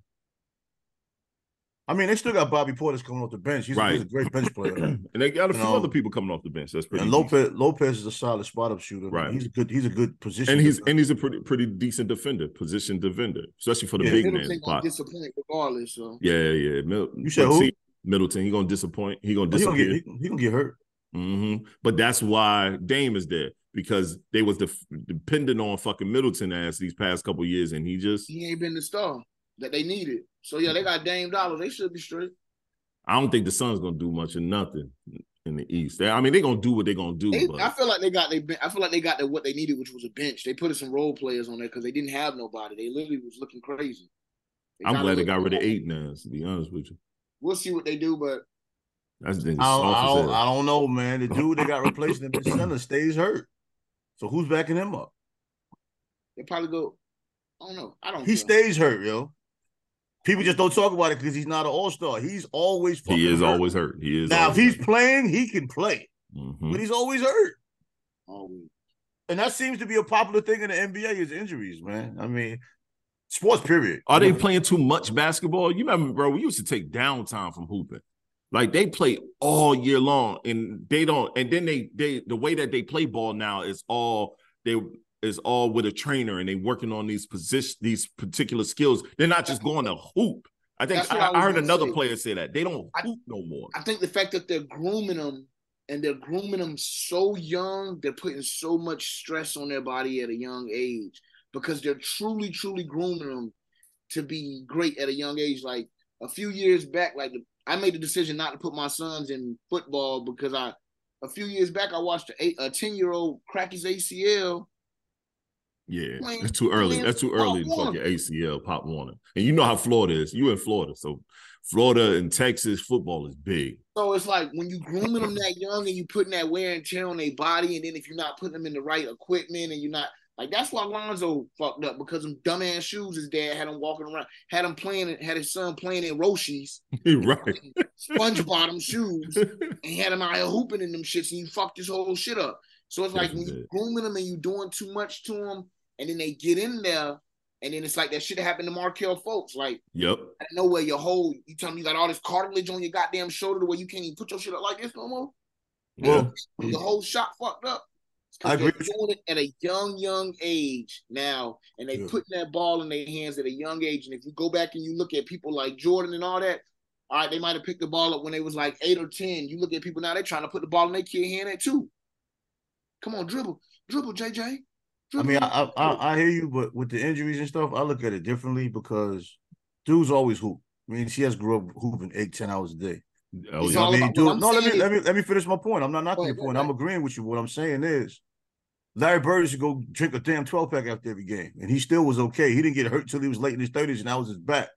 Speaker 4: I mean, they still got Bobby Portis coming off the bench. He's, a, he's a great bench player. [clears throat]
Speaker 2: and they got a few
Speaker 4: know,
Speaker 2: other people coming off the bench. That's pretty.
Speaker 4: and
Speaker 2: decent.
Speaker 4: Lopez Lopez is a solid spot up shooter.
Speaker 2: Right.
Speaker 4: He's a good. He's a good position.
Speaker 2: and he's
Speaker 4: defender.
Speaker 2: and he's a pretty pretty decent defender, position defender, especially for the
Speaker 4: Yeah.
Speaker 2: big man
Speaker 3: Middleton gonna
Speaker 2: spot.
Speaker 3: disappoint regardless. So
Speaker 2: Yeah, yeah. Mil-
Speaker 4: You said
Speaker 2: but
Speaker 4: who?
Speaker 2: Middleton. He gonna disappoint. He gonna
Speaker 4: he gonna get he, he gonna get hurt.
Speaker 2: Mm-hmm. But that's why Dame is there because they was def- dependent on fucking Middleton ass these past couple years, and he just
Speaker 3: he ain't been the star that they needed. So yeah, they got Dame Dollar. They should be straight.
Speaker 2: I don't think the Suns gonna do much of nothing in the East. They, I mean, they're gonna do what they're gonna do.
Speaker 3: They,
Speaker 2: but
Speaker 3: I feel like they got they. I feel like they got the, what they needed, which was a bench. They put some role players on there because they didn't have nobody. They literally was looking crazy. They
Speaker 2: I'm glad they got rid of eight now. To be honest with you,
Speaker 3: We'll see what they do, but
Speaker 2: that's the
Speaker 4: I don't, I, don't. I don't know, man. The dude they got replacing him in center stays hurt. So who's backing him up?
Speaker 3: they probably go. I don't know. I don't.
Speaker 4: He
Speaker 3: care.
Speaker 4: stays hurt, yo. People just don't talk about it because he's not an all star. He's always
Speaker 2: He is
Speaker 4: hurt.
Speaker 2: always hurt. He is
Speaker 4: now. If he's
Speaker 2: hurt.
Speaker 4: playing, he can play,
Speaker 2: Mhm.
Speaker 4: but he's always hurt.
Speaker 3: Always.
Speaker 4: And that seems to be a popular thing in the NBA is injuries, man. I mean, sports period.
Speaker 2: Are they playing too much basketball? You remember, bro? We used to take downtime from hooping. Like they play all year long, and they don't. And then they they the way that they play ball now is all they is all with a trainer, and they working on these position these particular skills. They're not just going to hoop. I think I,
Speaker 3: I
Speaker 2: heard another
Speaker 3: say.
Speaker 2: player say that they don't
Speaker 3: I-
Speaker 2: hoop no more.
Speaker 3: I think the fact that they're grooming them and they're grooming them so young, they're putting so much stress on their body at a young age because they're truly, truly grooming them to be great at a young age. Like a few years back, like I made the decision not to put my sons in football because I, a few years back, I watched a, a 10 year old crack his ACL.
Speaker 2: Yeah, that's too early. That's too early to fucking ACL pop Warner. And you know how Florida is. You in Florida, so Florida and Texas football is big.
Speaker 3: So it's like when you grooming them that young and you putting that wear and tear on their body, and then if you're not putting them in the right equipment and you're not like that's why Lonzo fucked up because them dumbass shoes his dad had him walking around, had him playing, had his son playing in Roshis, [laughs]
Speaker 2: right.
Speaker 3: sponge bottom shoes, and had him out here hooping in them shits, and you fucked his whole shit up. So it's like when
Speaker 2: you
Speaker 3: grooming them and you doing too much to them, and then they get in there, and then it's like that shit happened to Markelle Fultz, like
Speaker 2: Yep.
Speaker 3: out of nowhere, your whole you tell me you got all this cartilage on your goddamn shoulder to where you can't even put your shit up like this no more.
Speaker 4: Well,
Speaker 3: The whole shot fucked up.
Speaker 4: I agree
Speaker 3: doing it at a young, young age now, and they
Speaker 4: Yeah.
Speaker 3: putting that ball in their hands at a young age. And if you go back and you look at people like Jordan and all that, all right, they might have picked the ball up when they was like eight or ten. You look at people now; they're trying to put the ball in their kid hand at two. Come on, dribble, dribble, JJ.
Speaker 4: I mean, I, I I I hear you, but with the injuries and stuff, I look at it differently because dudes always hoop. I mean, she has grew up hooping eight, ten hours a day.
Speaker 2: Oh,
Speaker 3: It's
Speaker 4: You know
Speaker 3: all
Speaker 4: what I mean? Dude, no, let me let me let me finish my point. I'm not knocking
Speaker 3: Go
Speaker 4: your
Speaker 3: ahead,
Speaker 4: point.
Speaker 3: go
Speaker 4: I'm agreeing with you. What I'm saying is, Larry Bird should go drink a damn 12 pack after every game, and he still was okay. He didn't get hurt till he was late in his 30s, and that was his back.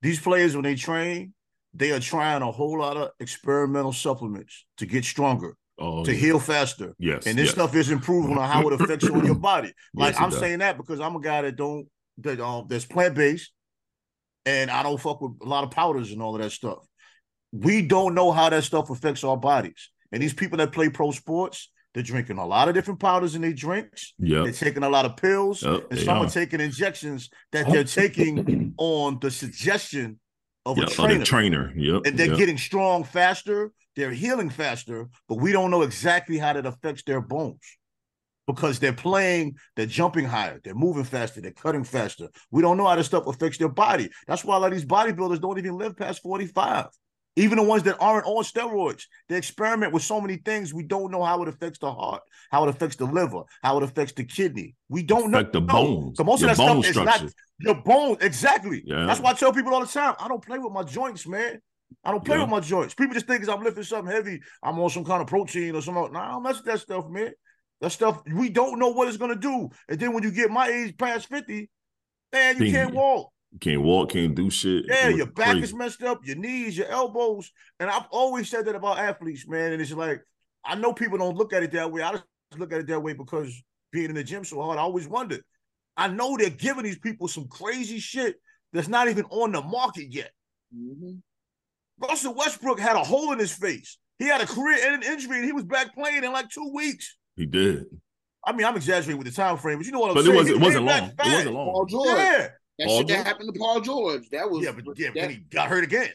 Speaker 4: These players, when they train, they are trying a whole lot of experimental supplements to get stronger,
Speaker 2: Oh,
Speaker 4: to
Speaker 2: yeah.
Speaker 4: heal faster.
Speaker 2: Yes.
Speaker 4: And this
Speaker 2: yes.
Speaker 4: stuff isn't proven on how it affects you on your body. [laughs] Like
Speaker 2: Yes,
Speaker 4: I'm
Speaker 2: does.
Speaker 4: saying that because I'm a guy that don't that um that's plant based, and I don't fuck with a lot of powders and all of that stuff. We don't know how that stuff affects our bodies. And these people that play pro sports, they're drinking a lot of different powders in their drinks. Yeah,
Speaker 2: they're
Speaker 4: taking a lot of pills,
Speaker 2: Yep,
Speaker 4: and some are.
Speaker 2: are.
Speaker 4: taking injections that they're [laughs] taking on the suggestion of a trainer
Speaker 2: the trainer. Yep.
Speaker 4: and they're
Speaker 2: yep.
Speaker 4: getting strong faster. They're healing faster, but we don't know exactly how that affects their bones because they're playing, they're jumping higher, they're moving faster, they're cutting faster. We don't know how this stuff affects their body. That's why a lot of these bodybuilders don't even live past 45. Even the ones that aren't on steroids, they experiment with so many things. We don't know how it affects the heart, how it affects the liver, how it affects the kidney. We don't know.
Speaker 2: affect the bones.
Speaker 4: So most
Speaker 2: your
Speaker 4: of that
Speaker 2: bone
Speaker 4: stuff is
Speaker 2: structure.
Speaker 4: not your bones, exactly.
Speaker 2: Yeah.
Speaker 4: That's why I tell people all the time, I don't play with my joints, man. I don't play
Speaker 2: Yeah.
Speaker 4: with my joints. People just think 'cause I'm lifting something heavy, I'm on some kind of protein or something. Nah, I don't mess with that stuff, man. That stuff we don't know what it's gonna do. And then when you get my age past 50, man, you
Speaker 2: Then
Speaker 4: can't walk.
Speaker 2: you-
Speaker 4: walk.
Speaker 2: can't walk, can't do shit.
Speaker 4: Yeah, your back
Speaker 2: crazy.
Speaker 4: is messed up, your knees, your elbows. And I've always said that about athletes, man. And it's like, I know people don't look at it that way. I just look at it that way because being in the gym so hard, I always wondered. I know they're giving these people some crazy shit that's not even on the market yet.
Speaker 3: Mhm.
Speaker 4: Russell Westbrook had a hole in his face. He had a career-ending injury, and he was back playing in like two weeks.
Speaker 2: He did,
Speaker 4: I mean, I'm exaggerating with the time frame, but you know what I'm
Speaker 2: but it
Speaker 4: saying.
Speaker 2: wasn't.
Speaker 4: He
Speaker 2: It wasn't long.
Speaker 4: back
Speaker 2: It wasn't long. Paul.
Speaker 3: George.
Speaker 4: Yeah,
Speaker 3: That
Speaker 2: Paul
Speaker 3: shit
Speaker 2: George?
Speaker 3: that happened to Paul George. That was
Speaker 4: yeah, but yeah, but
Speaker 3: that,
Speaker 4: then he got hurt again.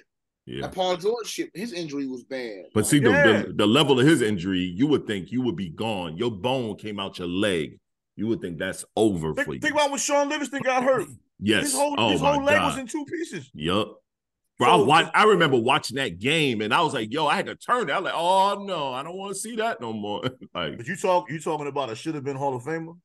Speaker 2: Yeah.
Speaker 3: That Paul George shit, his injury was bad.
Speaker 2: But
Speaker 3: Like,
Speaker 2: see, the,
Speaker 4: Yeah.
Speaker 2: the the level of his injury, you would think you would be gone. Your bone came out your leg. You would think that's over for you.
Speaker 4: think about when Shaun Livingston got hurt.
Speaker 2: yes.
Speaker 4: His whole
Speaker 2: oh
Speaker 4: his whole leg
Speaker 2: god.
Speaker 4: was in two pieces.
Speaker 2: Yup. Bro, I, watch, I remember watching that game and I was like, yo, I had to turn it. I was like, oh no, I don't want to see that no more. [laughs] like,
Speaker 4: But you talk you talking about a should have been Hall of Famer?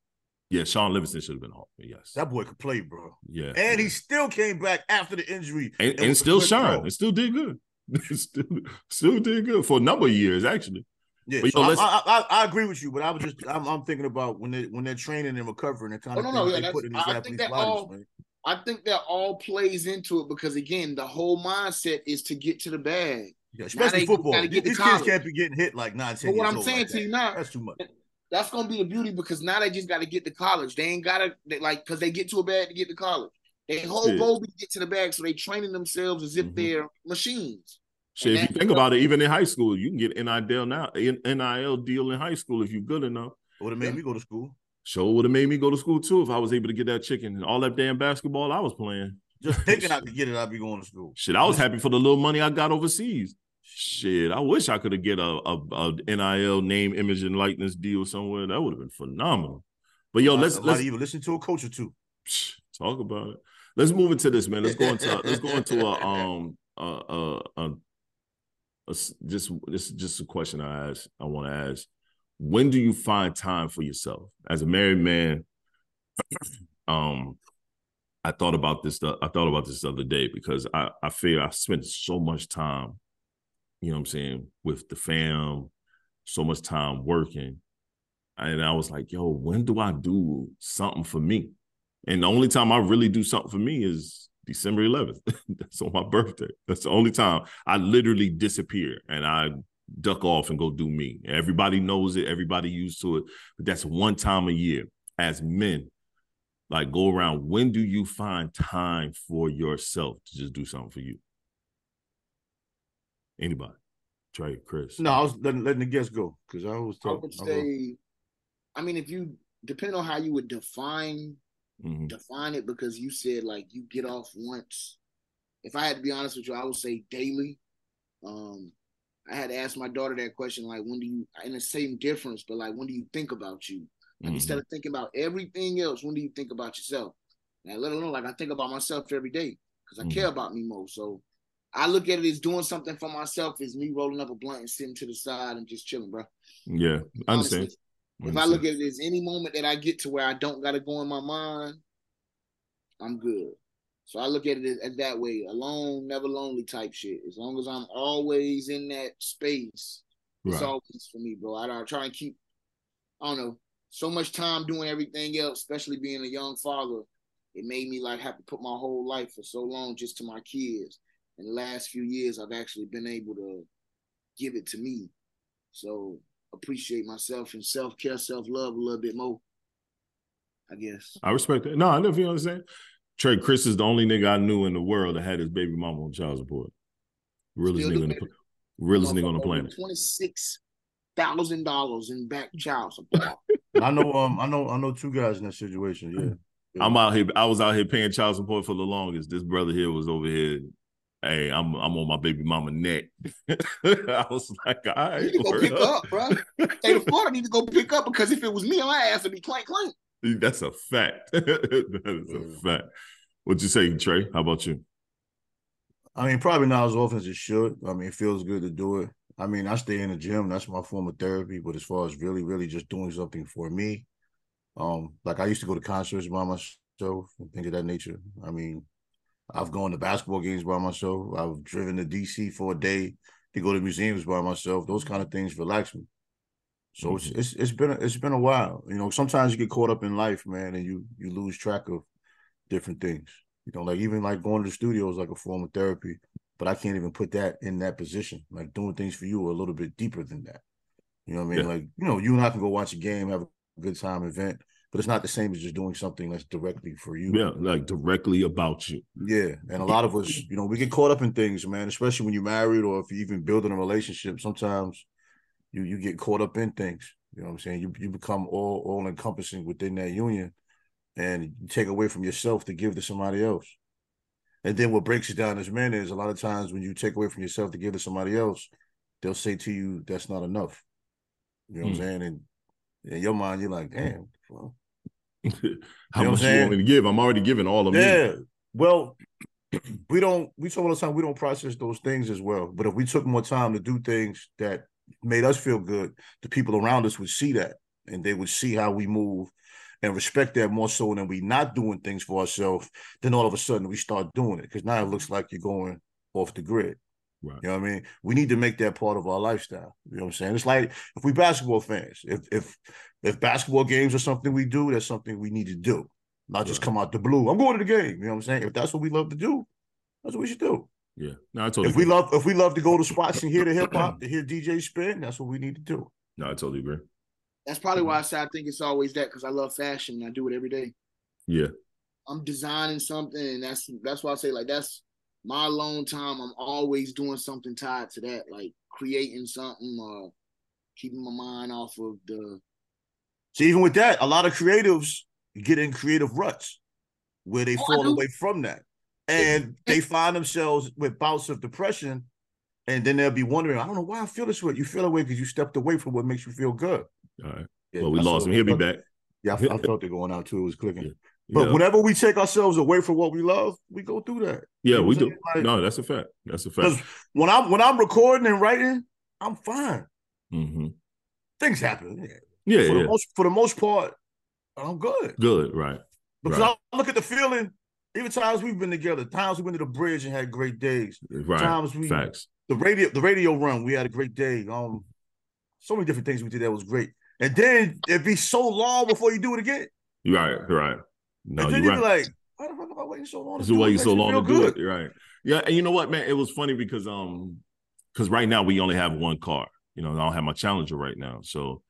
Speaker 2: yeah, Shaun Livingston should have been off. Yes.
Speaker 4: That boy could play, bro.
Speaker 2: yeah.
Speaker 4: And
Speaker 2: yeah.
Speaker 4: he still came back after the injury
Speaker 2: and,
Speaker 4: and
Speaker 2: and still
Speaker 4: good
Speaker 2: shine.
Speaker 4: pro.
Speaker 2: And still did good. [laughs] still, still did good for a number of years, actually.
Speaker 4: Yeah,
Speaker 2: But,
Speaker 4: so
Speaker 2: yo,
Speaker 4: I, I, I, I agree with you, but I was just I'm, I'm thinking about when they when they're training and recovering and kind
Speaker 3: Oh,
Speaker 4: of
Speaker 3: no, no, yeah,
Speaker 4: they
Speaker 3: that's-
Speaker 4: put in these
Speaker 3: I think
Speaker 4: athletes'
Speaker 3: that
Speaker 4: bodies,
Speaker 3: all-
Speaker 4: man.
Speaker 3: I think that all plays into it because again, the whole mindset is to get to the bag.
Speaker 4: Yeah, especially
Speaker 3: they
Speaker 4: football.
Speaker 3: get
Speaker 4: These kids can't be getting hit like nine, ten
Speaker 3: But what
Speaker 4: years
Speaker 3: I'm
Speaker 4: old
Speaker 3: saying
Speaker 4: like
Speaker 3: to
Speaker 4: that.
Speaker 3: you now,
Speaker 4: That's too much.
Speaker 3: that's gonna be the beauty because now they just got to get to college. They ain't gotta they, like because they get to a bag to get to college. Their whole
Speaker 2: Yeah.
Speaker 3: goal is to get to the bag, so they training themselves as if
Speaker 2: Mhm.
Speaker 3: they're machines.
Speaker 2: Shit, if you think about it, even in high school, you can get NIL now, NIL deal in high school if you're good enough.
Speaker 4: It would have made
Speaker 3: Yeah.
Speaker 4: me go to school.
Speaker 2: Sure would have made me go to school too if I was able to get that chicken and all that damn basketball I was playing.
Speaker 4: Just [laughs] thinking I could get it, I'd be going to school.
Speaker 2: Shit, I was happy for the little money I got overseas. Shit, I wish I could have get a, a, a NIL name, image, and likeness deal somewhere. That would have been phenomenal. But yo, let's let's
Speaker 4: even listen to a coach or two.
Speaker 2: Talk about it. Let's move into this, man. Let's go into let's go into a [laughs] um a a, a, a just this is just a question I ask. I want to ask. When do you find time for yourself as a married man? [clears throat] um, I thought about this. I thought about this the other day because I I feel I spent so much time, you know, what I'm saying, with the fam, so much time working, and I was like, yo, when do I do something for me? And the only time I really do something for me is December 11th. [laughs] That's on my birthday. That's the only time I literally disappear and I duck off and go do me. Everybody knows it. Everybody used to it. But that's one time a year as men. Like go around. When do you find time for yourself to just do something for you? Anybody? Trey, Chris.
Speaker 4: No, I was letting, letting the guests go because I was talking.
Speaker 3: I
Speaker 4: talking.
Speaker 3: would say, I mean, if you depending on how you would define
Speaker 2: Mhm.
Speaker 3: define it, because you said like you get off once. If I had to be honest with you, I would say daily. Um, I had to ask my daughter that question, like, when do you? And the same difference, but like, when do you think about you? Like,
Speaker 2: Mhm.
Speaker 3: instead of thinking about everything else, when do you think about yourself? And let her know, like, I think about myself every day because I
Speaker 2: Mhm.
Speaker 3: care about me most. So I look at it as doing something for myself is me rolling up a blunt and sitting to the side and just chilling, bro.
Speaker 2: Yeah, I understand.
Speaker 3: Honestly. If I look at it as any moment that I get to where I don't got to go in my mind, I'm good. So I look at it as, that way, alone, never lonely type shit. As long as I'm always in that space, it's always for me, bro. I, I try and keep, I don't know, so much time doing everything else, especially being a young father. It made me like have to put my whole life for so long just to my kids. In the last few years, I've actually been able to give it to me. So appreciate myself and self care, self love a little bit more. I guess.
Speaker 2: I respect that. No, I know if you understand. Trey, Chris is the only nigga I knew in the world that had his baby mama on child support. Realest
Speaker 3: Still
Speaker 2: nigga
Speaker 3: do,
Speaker 2: on the realest nigga on the planet.
Speaker 3: Twenty six thousand dollars in back child support. [laughs]
Speaker 4: I know. Um, I know. I know two guys in that situation. Yeah. Yeah.
Speaker 2: I'm out here. I was out here paying child support for the longest. This brother here was over here. Hey, I'm I'm on my baby mama neck. [laughs] I was like, all
Speaker 3: I need to go pick
Speaker 2: up.
Speaker 3: up, bro. State of [laughs] Florida need to go pick up because if it was me, my ass would be clank clank. [laughs]
Speaker 2: That's a fact. [laughs] that is a fact. What you say, Trey? How about you?
Speaker 4: I mean, probably not as often as it should. I mean, it feels good to do it. I mean, I stay in the gym. That's my form of therapy. But as far as really, really just doing something for me, um, like I used to go to concerts by myself and things of that nature. I mean, I've gone to basketball games by myself. I've driven to DC for a day to go to museums by myself. Those kind of things relax me. So it's, mm-hmm. it's it's been a, it's been a while. You know, sometimes you get caught up in life, man, and you you lose track of different things. You know, like even like going to the studio is like a form of therapy, but I can't even put that in that position. Like doing things for you are a little bit deeper than that. You know what I mean?
Speaker 2: Yeah.
Speaker 4: Like, you know, you and I can go watch a game, have a good time, event, but it's not the same as just doing something that's directly for you.
Speaker 2: Yeah, like directly about you.
Speaker 4: Yeah, and a lot of us, you know, we get caught up in things, man. Especially when you're married or if you're even building a relationship. Sometimes you you get caught up in things. You know what I'm saying? You you become all all encompassing within that union, and you take away from yourself to give to somebody else. And then what breaks it down as men is a lot of times when you take away from yourself to give to somebody else, they'll say to you, "That's not enough." You know what
Speaker 2: Hmm.
Speaker 4: I'm saying? And in your mind, you're like, "Damn." Well,
Speaker 2: How [laughs]
Speaker 4: You know
Speaker 2: much you want me to give? I'm already giving all of me.
Speaker 4: yeah. Well, [clears throat] we don't. We talk all the time. We don't process those things as well. But if we took more time to do things that made us feel good, the people around us would see that, and they would see how we move and respect that more so than we not doing things for ourselves. Then all of a sudden we start doing it because now it looks like you're going off the grid.
Speaker 2: Right.
Speaker 4: You know what I mean? We need to make that part of our lifestyle. You know what I'm saying? It's like if we basketball fans, if if if basketball games are something we do, that's something we need to do. Not just
Speaker 2: Right.
Speaker 4: come out the blue. I'm going to the game. You know what I'm saying? If that's what we love to do, that's what we should do.
Speaker 2: Yeah. No, I totally
Speaker 4: If we love if we love to go to spots and hear the hip hop, to hear DJ spin, that's what we need to do.
Speaker 2: No, I totally agree.
Speaker 3: That's probably why I say I think it's always that because I love fashion and I do it every day.
Speaker 2: Yeah.
Speaker 3: I'm designing something, and that's that's why I say like that's my alone time. I'm always doing something tied to that, like creating something or keeping my mind off of the.
Speaker 4: So even with that, a lot of creatives get in creative ruts where they
Speaker 3: Oh,
Speaker 4: fall away from that. And they find themselves with bouts of depression. And then they'll be wondering, I don't know why I feel this way. You feel away because you stepped away from what makes you feel good.
Speaker 2: All right.
Speaker 4: Yeah,
Speaker 2: well, we
Speaker 4: that's
Speaker 2: lost him. He'll be back.
Speaker 4: Yeah, I, I [laughs] felt it going out too. It was clicking.
Speaker 2: Yeah.
Speaker 4: But
Speaker 2: yeah.
Speaker 4: whenever we take ourselves away from what we love, we go through that.
Speaker 2: yeah,
Speaker 4: you know
Speaker 2: we do.
Speaker 4: Like-
Speaker 2: no, that's a fact. That's a fact.
Speaker 4: when I'm when I'm recording and writing, I'm fine.
Speaker 2: hmm
Speaker 4: Things happen. Yeah.
Speaker 2: Yeah,
Speaker 4: for
Speaker 2: yeah.
Speaker 4: the most for the most part, I'm good.
Speaker 2: Good, right.
Speaker 4: Because
Speaker 2: Right.
Speaker 4: I look at the feeling, even times we've been together, times we went to the bridge and had great days.
Speaker 2: Right.
Speaker 4: Times we
Speaker 2: Facts.
Speaker 4: the radio the radio run, we had a great day. Um, so many different things we did that was great. And then it'd be so long before you do it again.
Speaker 2: Right, right. No,
Speaker 4: and then
Speaker 2: you're
Speaker 4: you'd
Speaker 2: right.
Speaker 4: be like, why the fuck am I waiting so long?
Speaker 2: This
Speaker 4: to
Speaker 2: is why you so long to
Speaker 4: feel
Speaker 2: do
Speaker 4: good.
Speaker 2: it, right? Yeah, and you know what, man? It was funny because um, because right now we only have one car. You know, I don't have my Challenger right now, so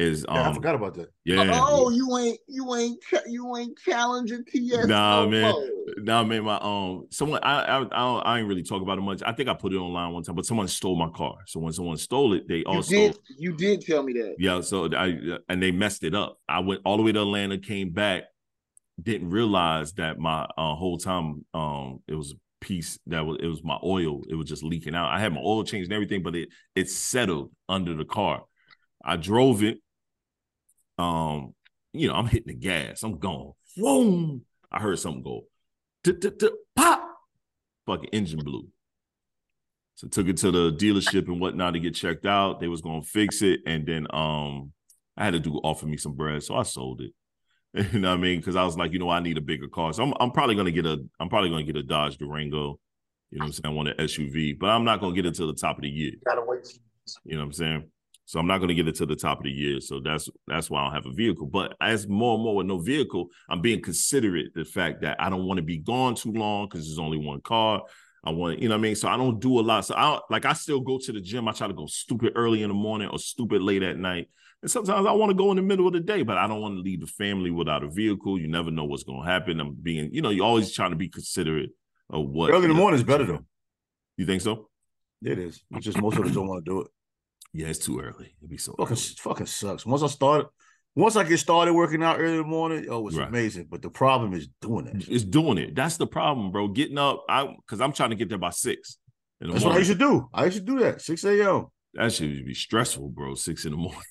Speaker 2: is um,
Speaker 4: Yeah, I forgot about that.
Speaker 2: yeah.
Speaker 3: Oh, you ain't you ain't you ain't challenging TS.
Speaker 2: Nah,
Speaker 3: no
Speaker 2: man.
Speaker 3: more.
Speaker 2: Now, man, my um, someone I I I, don't, I ain't really talk about it much. I think I put it online one time, but someone stole my car. So when someone stole it, they
Speaker 3: You
Speaker 2: also
Speaker 3: did you did tell me that.
Speaker 2: yeah. So I and they messed it up. I went all the way to Atlanta, came back, didn't realize that my uh, whole time um it was a piece that was it was my oil. It was just leaking out. I had my oil changed and everything, but it it settled under the car. I drove it. Um, you know, I'm hitting the gas. I'm going. Whoa! I heard something go. Pop! Fucking engine blew. So took it to the dealership and whatnot to get checked out. They was gonna fix it, and then um, I had to do offer me some bread, so I sold it. [laughs] You know what I mean? Because I was like, you know, I need a bigger car, so I'm I'm probably gonna get a I'm probably gonna get a Dodge Durango. You know what I'm saying? I want an SUV, but I'm not gonna get it to the top of the year.
Speaker 3: Gotta wait.
Speaker 2: You know what I'm saying? So I'm not going to get it to the top of the year. So that's that's why I don't have a vehicle. But as more and more with no vehicle, I'm being considerate the fact that I don't want to be gone too long because there's only one car. I want, you know what I mean? So I don't do a lot. So I like I still go to the gym. I try to go stupid early in the morning or stupid late at night. And sometimes I want to go in the middle of the day, but I don't want to leave the family without a vehicle. You never know what's going to happen. I'm being, you know, you're always trying to be considerate of what.
Speaker 4: Early in the morning is better though.
Speaker 2: You think so?
Speaker 4: It is. It's just most of us don't want to do it.
Speaker 2: Yeah, it's too early. It'd be so
Speaker 4: Fucking
Speaker 2: early.
Speaker 4: fucking sucks. Once I started, once I get started working out early in the morning, oh, it's
Speaker 2: Right.
Speaker 4: amazing. But the problem is doing it.
Speaker 2: It's doing it. That's the problem, bro. Getting up, I because I'm trying to get there by six.
Speaker 4: That's what I
Speaker 2: morning.
Speaker 4: used to do. I used to do that. 6 a.m.
Speaker 2: That should be stressful, bro. Six in the morning.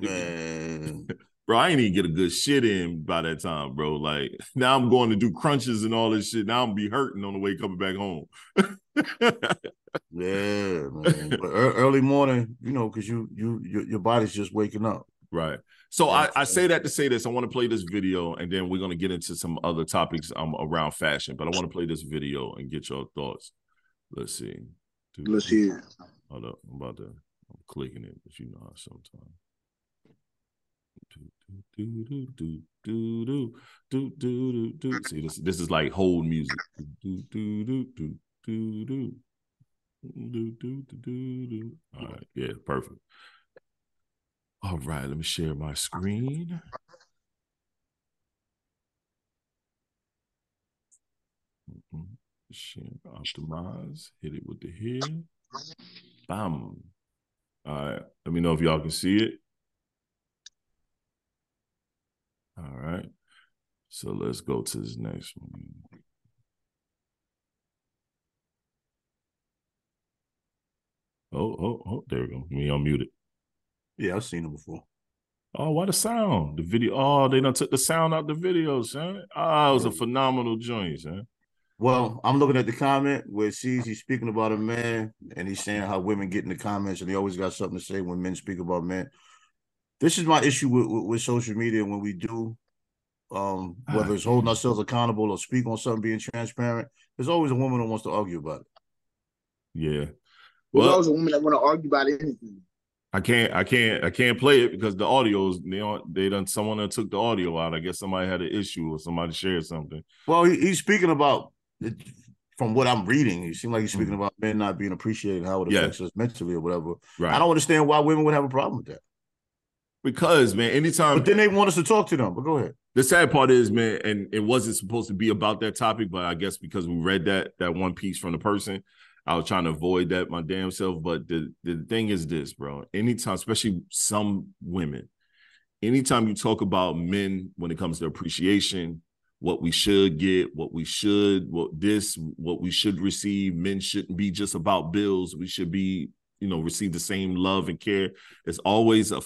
Speaker 4: Man. [laughs]
Speaker 2: bro, I ain't even get a good shit in by that time, bro. Like [laughs] now I'm going to do crunches and all this shit. Now I'm be hurting on the way coming back home. [laughs]
Speaker 4: Yeah, man. But early morning, you know, because you you your, your body's just waking up.
Speaker 2: right. So I, I say that to say this. I want to play this video and then we're gonna get into some other topics um around fashion. But I want to play this video and get your thoughts. Let's see. Do-
Speaker 3: Let's hear.
Speaker 2: Hold up, I'm about to. I'm clicking it, but you know how sometimes. Do, do, do, do, do, do, do, do, do. See, this this is like hold music. Do, do, do, do, do, do. Do, do, do, do, do. All right, yeah, perfect. All right, let me share my screen. Share, optimize, hit it with the here. Bam. All right. Let me know if y'all can see it. All right. So let's go to this next one. Oh, oh, oh, there we go. Me unmuted.
Speaker 4: Yeah, I've seen it before.
Speaker 2: Oh, why the sound? The video. Oh, they done took the sound out the video, son. Ah, oh, it was a phenomenal joint, son.
Speaker 4: Well, I'm looking at the comment where she's he's speaking about a man and he's saying how women get in the comments and they always got something to say when men speak about men. This is my issue with, with, with social media when we do, um, whether it's holding ourselves accountable or speak on something, being transparent. There's always a woman who wants to argue about it.
Speaker 2: Yeah.
Speaker 3: Well, There's
Speaker 2: Well,
Speaker 3: always a woman that want to argue about anything.
Speaker 2: I can't, I can't, I can't play it because the audio's they don't, they done someone that took the audio out. I guess somebody had an issue or somebody shared something.
Speaker 4: Well, he, he's speaking about it, from what I'm reading. He seemed like he's speaking
Speaker 2: Mhm.
Speaker 4: about men not being appreciated, how it
Speaker 2: Yeah.
Speaker 4: affects us mentally or whatever.
Speaker 2: Right.
Speaker 4: I don't understand why women would have a problem with that.
Speaker 2: Because man, anytime
Speaker 4: But then they want us to talk to them. But go ahead.
Speaker 2: the sad part is, man, and it wasn't supposed to be about that topic, but I guess because we read that that one piece from the person, I was trying to avoid that my damn self. But the the thing is this, bro. Anytime, especially some women, anytime you talk about men when it comes to appreciation, what we should get, what we should, what this, what we should receive, men shouldn't be just about bills. We should be, you know, receive the same love and care. It's always a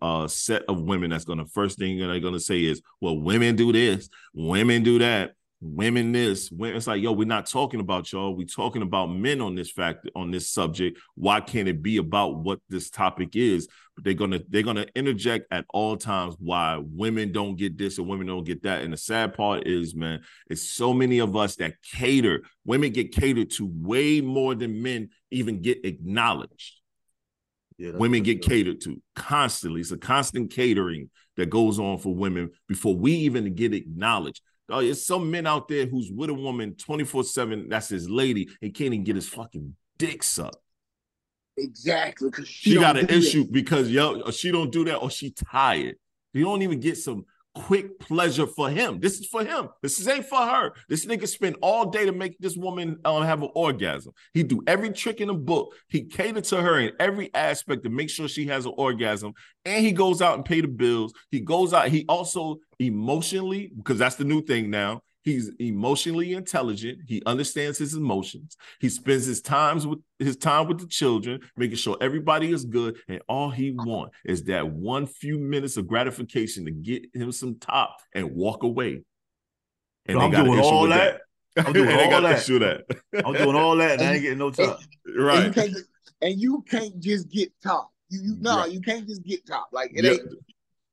Speaker 2: a set of women that's going to first thing they're going to say is, well, women do this, women do that, women this. Women, it's like, yo, we're not talking about y'all. We're talking about men on this fact on this subject. Why can't it be about what this topic is? But they're gonna they're gonna interject at all times why women don't get this or women don't get that. And the sad part is, man, it's so many of us that cater. Women get catered to way more than men even get acknowledged
Speaker 4: Yeah,
Speaker 2: women get catered to constantly. It's a constant catering that goes on for women before we even get acknowledged. Oh, there's some men out there who's with a woman 24-7, that's his lady, and can't even get his fucking dick sucked.
Speaker 3: Exactly. Because she,
Speaker 2: She, got an issue because yo, she don't do that or she tired. You don't even get some quick pleasure for him. This is for him. This is ain't for her. This nigga spend all day to make this woman um, have an orgasm. He do every trick in the book. He cater to her in every aspect to make sure she has an orgasm. And he goes out and pay the bills. He goes out. He also emotionally, because that's the new thing now. He's emotionally intelligent. He understands his emotions. He spends his times with his time with the children, making sure everybody is good. And all he want is that one few minutes of gratification to get him some top and walk away. And
Speaker 4: I'm
Speaker 2: they got an
Speaker 4: doing all
Speaker 2: with
Speaker 4: that. I'm doing [laughs] all that.
Speaker 2: issue that. [laughs]
Speaker 4: I'm doing all that and I ain't getting no
Speaker 3: And, [laughs]
Speaker 4: time.
Speaker 3: and you
Speaker 2: right.
Speaker 3: can't and you can't just get top. You, you no,
Speaker 2: Right.
Speaker 3: you can't just get top. Like it
Speaker 2: Yeah.
Speaker 3: ain't.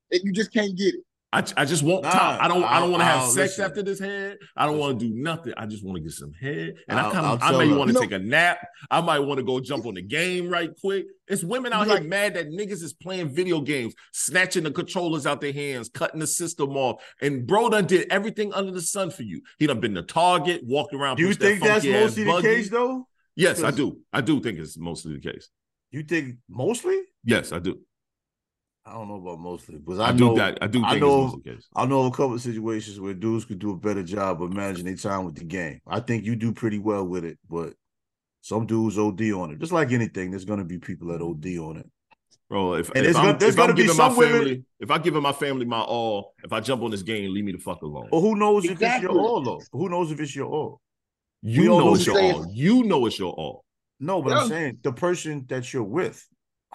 Speaker 3: It, you just can't get it.
Speaker 2: I, I just want
Speaker 4: Nah,
Speaker 2: top. I don't I don't want to have
Speaker 4: I'll
Speaker 2: sex
Speaker 4: listen.
Speaker 2: after this head. I don't want to do nothing. I just want to get some head. And I
Speaker 4: I'll-
Speaker 2: kind
Speaker 4: I'll
Speaker 2: of I may want to take a nap. I might want to go jump on the game right quick. It's women out
Speaker 3: You
Speaker 2: here mad that niggas is playing video games, snatching the controllers out their hands, cutting the system off. And bro done did everything under the sun for you. He done been to Target, walked around.
Speaker 4: Do you
Speaker 2: pushed that
Speaker 4: think that's
Speaker 2: funky ass
Speaker 4: mostly the
Speaker 2: buggy.
Speaker 4: case though?
Speaker 2: Yes, I do. I do think it's mostly the case.
Speaker 4: You think mostly?
Speaker 2: Yes, I do.
Speaker 4: I don't know about mostly, because
Speaker 2: I,
Speaker 4: I,
Speaker 2: do
Speaker 4: know
Speaker 2: that. I do
Speaker 4: I know-
Speaker 2: it's mostly the case.
Speaker 4: I know a couple of situations where dudes could do a better job of managing their time with the game. I think you do pretty well with it, but some dudes OD on it. Just like anything, there's gonna be people that OD on it.
Speaker 2: Bro, if,
Speaker 4: And
Speaker 2: if
Speaker 4: there's
Speaker 2: I'm,
Speaker 4: gonna- there's
Speaker 2: if I'm
Speaker 4: gonna be
Speaker 2: giving my
Speaker 4: some women-
Speaker 2: family, if I giving my family my all, if I jump on this game, leave me the fuck alone.
Speaker 4: Or who knows if it's your all though? Who knows if it's your all?
Speaker 2: you
Speaker 4: we
Speaker 2: know
Speaker 4: know
Speaker 2: it's your
Speaker 3: saying-
Speaker 2: all. You know it's your all.
Speaker 4: No, but I'm saying the person that you're with,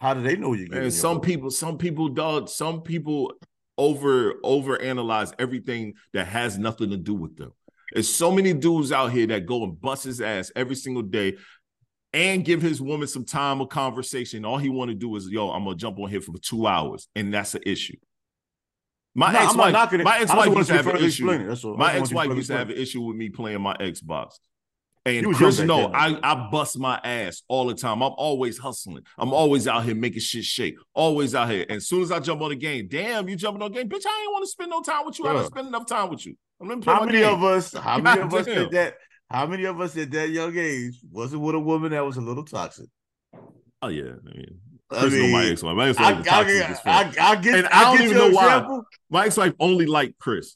Speaker 4: how do they know you're giving
Speaker 2: And some
Speaker 4: all?
Speaker 2: people, some people, dog, some people over over analyze everything that has nothing to do with them. There's so many dudes out here that go and bust his ass every single day and give his woman some time of conversation. All he want to do is, yo, I'm gonna jump on here for two hours, and that's an issue. My
Speaker 4: No,
Speaker 2: ex-wife, my ex-wife used to have an issue.
Speaker 4: it. That's all. I
Speaker 2: My
Speaker 4: just want you
Speaker 2: ex-wife used to have an issue with me playing my Xbox. And
Speaker 4: was
Speaker 2: Chris, no, I, I bust my ass all the time. I'm always hustling. I'm always out here making shit shake. Always out here. And as soon as I jump on the game, damn, you jumping on the game, bitch. I ain't want to spend no time with you. I
Speaker 4: Yeah.
Speaker 2: don't spend enough time with you. I'm gonna play
Speaker 4: How many
Speaker 2: game.
Speaker 4: of us? How many of us did that? How many of us at that young age wasn't with a woman that was a little toxic?
Speaker 2: Oh yeah, I mean,
Speaker 4: I
Speaker 2: know my ex-wife. My
Speaker 4: I,
Speaker 2: ex-wife
Speaker 4: I,
Speaker 2: toxic.
Speaker 4: I, I get,
Speaker 2: And I
Speaker 4: I,
Speaker 2: don't even know why. My ex-wife only liked Chris.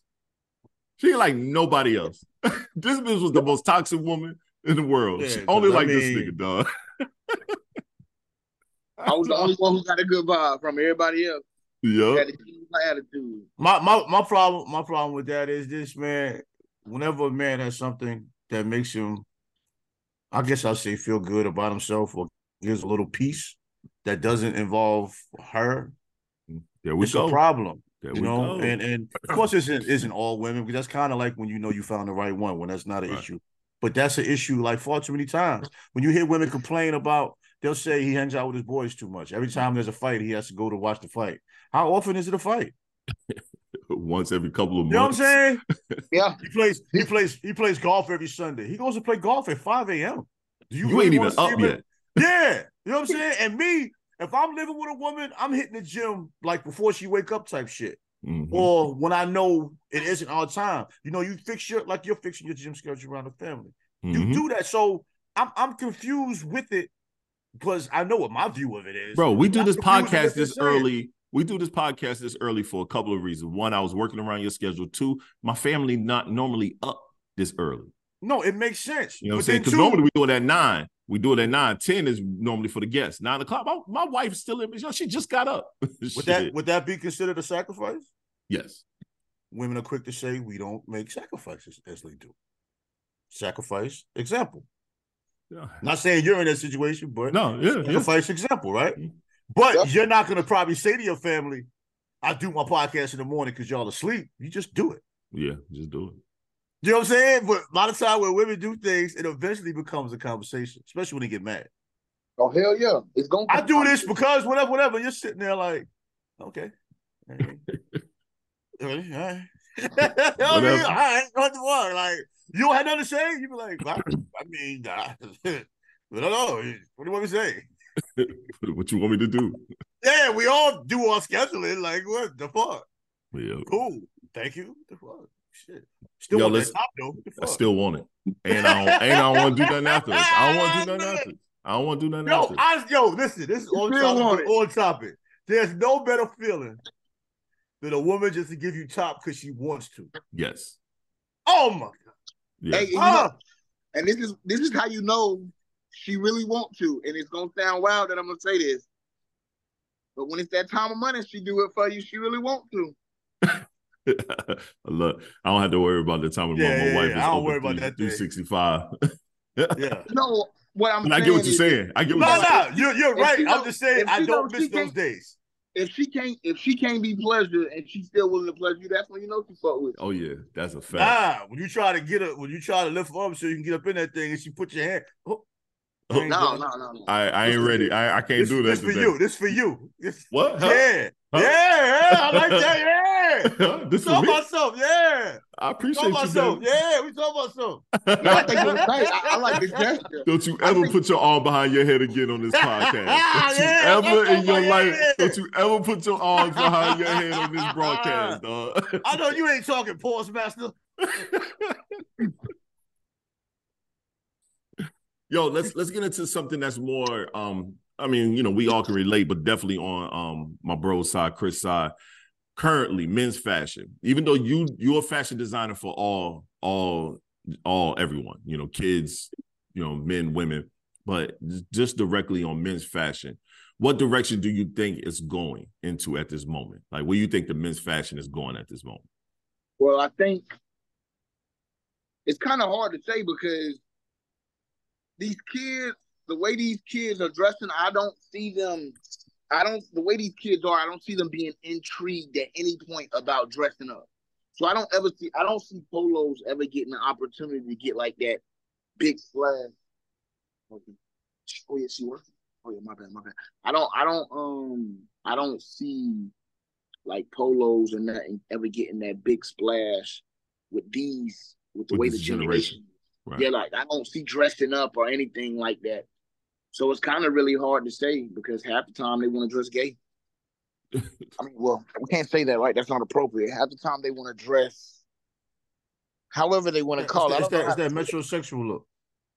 Speaker 2: She like nobody else. [laughs] this bitch was the most toxic woman in the world.
Speaker 4: Yeah,
Speaker 2: she
Speaker 4: 'cause
Speaker 2: only
Speaker 4: I
Speaker 2: liked this nigga, dog.
Speaker 3: I was the only one who got a good vibe from everybody else.
Speaker 2: Yeah.
Speaker 3: Had a huge attitude.
Speaker 4: My my my problem my problem with that is this man. Whenever a man has something that makes him, I guess I'll say feel good about himself or here's a little piece that doesn't involve her,
Speaker 2: There we
Speaker 4: it's
Speaker 2: go.
Speaker 4: a problem.
Speaker 2: There
Speaker 4: you know,
Speaker 2: go.
Speaker 4: and and [clears throat] of course, it isn't isn't all women because that's kind of like when you know you found the right one when that's not an
Speaker 2: Right.
Speaker 4: issue. But that's an issue like far too many times. When you hear women complain about, they'll say he hangs out with his boys too much. Every time there's a fight, he has to go to watch the fight. How often is it a fight? [laughs]
Speaker 2: Once every couple of months.
Speaker 4: You know what I'm saying? [laughs]
Speaker 3: Yeah.
Speaker 4: He plays he plays he plays golf every Sunday. He goes to play golf at 5 a.m. Do
Speaker 2: You,
Speaker 4: really
Speaker 2: ain't even up yet.
Speaker 4: at- Yeah. You know what I'm saying? And me, if I'm living with a woman, I'm hitting the gym like before she wake up type shit.
Speaker 2: Mhm.
Speaker 4: Or when I know it isn't our time. You know, you fix your like you're fixing your gym schedule around the family. You
Speaker 2: Mhm.
Speaker 4: do that. So I'm I'm confused with it because I know what my view of it is.
Speaker 2: Bro, we do
Speaker 4: I'm
Speaker 2: this podcast this early. We do this podcast this early for a couple of reasons. One, I was working around your schedule. Two, my family not normally up this early.
Speaker 4: No, it makes sense.
Speaker 2: You know what I'm saying? Because normally we do it at nine. We do it at nine. Ten is normally for the guests. Nine o'clock. My, my wife is still in. You know, she just got up. [laughs]
Speaker 4: would that would that be considered a sacrifice?
Speaker 2: yes.
Speaker 4: Women are quick to say we don't make sacrifices as they do. Sacrifice example.
Speaker 2: Yeah.
Speaker 4: Not saying you're in that situation, but
Speaker 2: No, yeah, yeah.
Speaker 4: sacrifice example, right?
Speaker 2: Mhm.
Speaker 4: But
Speaker 3: Yeah.
Speaker 4: you're not gonna probably say to your family, I do my podcast in the morning because y'all asleep. You just do it.
Speaker 2: Yeah, just do it.
Speaker 4: You know what I'm saying? But a lot of time when women do things, it eventually becomes a conversation, especially when they get mad.
Speaker 3: Oh hell yeah, it's going.
Speaker 4: I do this because whatever, whatever. You're sitting there like, okay. All right. All right. You know what I mean? All right. What the fuck? Like, you don't have nothing to say? You be like, I, I mean, I, [laughs] I don't know. What do you want me to say? [laughs]
Speaker 2: what you want me to do?
Speaker 4: Yeah, we all do our scheduling. Like, what the fuck?
Speaker 2: Yeah,
Speaker 4: Cool. Thank you. The fuck? Shit. Still
Speaker 2: Yo,
Speaker 4: on that
Speaker 2: listen,
Speaker 4: top though.
Speaker 2: I still want it, and I don't, and I don't want [laughs] to do nothing afterwards. I don't want to do nothing afterwards. I don't want to do nothing
Speaker 4: Yo,
Speaker 2: afterwards.
Speaker 4: I, yo, listen, this is on topic.
Speaker 3: it.
Speaker 4: On topic. There's no better feeling than a woman just to give you top because she wants to.
Speaker 2: yes.
Speaker 4: Oh my god.
Speaker 2: Yeah.
Speaker 3: Hey, and, know,
Speaker 4: Ah,
Speaker 3: and this is this is how you know she really want to, and it's gonna sound wild that I'm gonna say this, but when it's that time of money, she do it for you. She really want to. [laughs]
Speaker 2: Look, I don't have to worry about the time when
Speaker 4: Yeah,
Speaker 2: my,
Speaker 4: yeah,
Speaker 2: wife
Speaker 4: yeah.
Speaker 2: is
Speaker 4: I don't worry about that
Speaker 2: through
Speaker 4: thing.
Speaker 2: 65.
Speaker 4: yeah. [laughs]
Speaker 3: No, what I'm
Speaker 2: But I get what you're
Speaker 3: is,
Speaker 2: saying. I get what
Speaker 4: No,
Speaker 2: you're saying.
Speaker 4: no, you're, you're right. I'm just saying I don't
Speaker 3: don't-
Speaker 4: miss those days.
Speaker 3: if she can't if she can't be pleasured and she's still willing to pleasure you, that's when you know she fuck with. you.
Speaker 2: Oh yeah, that's a fact.
Speaker 4: Ah, when you try to get up, when you try to lift up so you can get up in that thing and she put your hand. Oh,
Speaker 2: Oh,
Speaker 3: No, no, no, no.
Speaker 2: I, I ain't ready. I, I can't
Speaker 4: This,
Speaker 2: do that
Speaker 4: this is for
Speaker 2: today.
Speaker 4: you. This for you. This,
Speaker 2: What? Huh?
Speaker 4: Yeah.
Speaker 2: Huh?
Speaker 4: Yeah, yeah, I like that. [laughs] Yeah. [laughs]
Speaker 2: this for
Speaker 4: Talk
Speaker 2: me.
Speaker 4: about something. Yeah.
Speaker 2: I
Speaker 4: Talk
Speaker 2: appreciate
Speaker 4: about
Speaker 2: you,
Speaker 4: something. Yeah, we talk about something.
Speaker 3: No, I think it was nice. I, I like this gesture.
Speaker 2: Don't you ever
Speaker 3: think-
Speaker 2: put your arm behind your head again on this [laughs] podcast. Don't you
Speaker 4: Yeah,
Speaker 2: ever in your
Speaker 4: yeah.
Speaker 2: life, don't you ever put your arms behind your head on this [laughs] broadcast, dog.
Speaker 4: I know you ain't talking pause master.
Speaker 2: Yo, let's let's get into something that's more um I mean, you know, we all can relate, but definitely on um my bro side, Chris side. Currently, men's fashion. Even though you you're a fashion designer for all all all everyone, you know, kids, you know, men, women, but just directly on men's fashion. What direction do you think it's going into at this moment? Like where you think the men's fashion is going at this moment?
Speaker 3: Well, I think it's kind of hard to say because these kids, the way these kids are dressing, I don't see them. I don't the way these kids are. I don't see them being intrigued at any point about dressing up. So I don't ever see. I don't see polos ever getting an opportunity to get like that big. Okay. Oh yeah, she working. Oh yeah, my bad, my bad. I don't. I don't. Um. I don't see like polos and nothing ever getting that big splash with these with the
Speaker 2: With
Speaker 3: way the
Speaker 2: generation.
Speaker 3: generation.
Speaker 2: Right.
Speaker 3: Yeah, like I don't see dressing up or anything like that. So it's kind of really hard to say because half the time they want to dress gay. [laughs] I mean, well, we can't say that, right? That's not appropriate. Half the time they want to dress however they want to
Speaker 4: It's
Speaker 3: call it.
Speaker 4: That, it's that,
Speaker 3: how
Speaker 4: it's
Speaker 3: to
Speaker 4: that metrosexual look.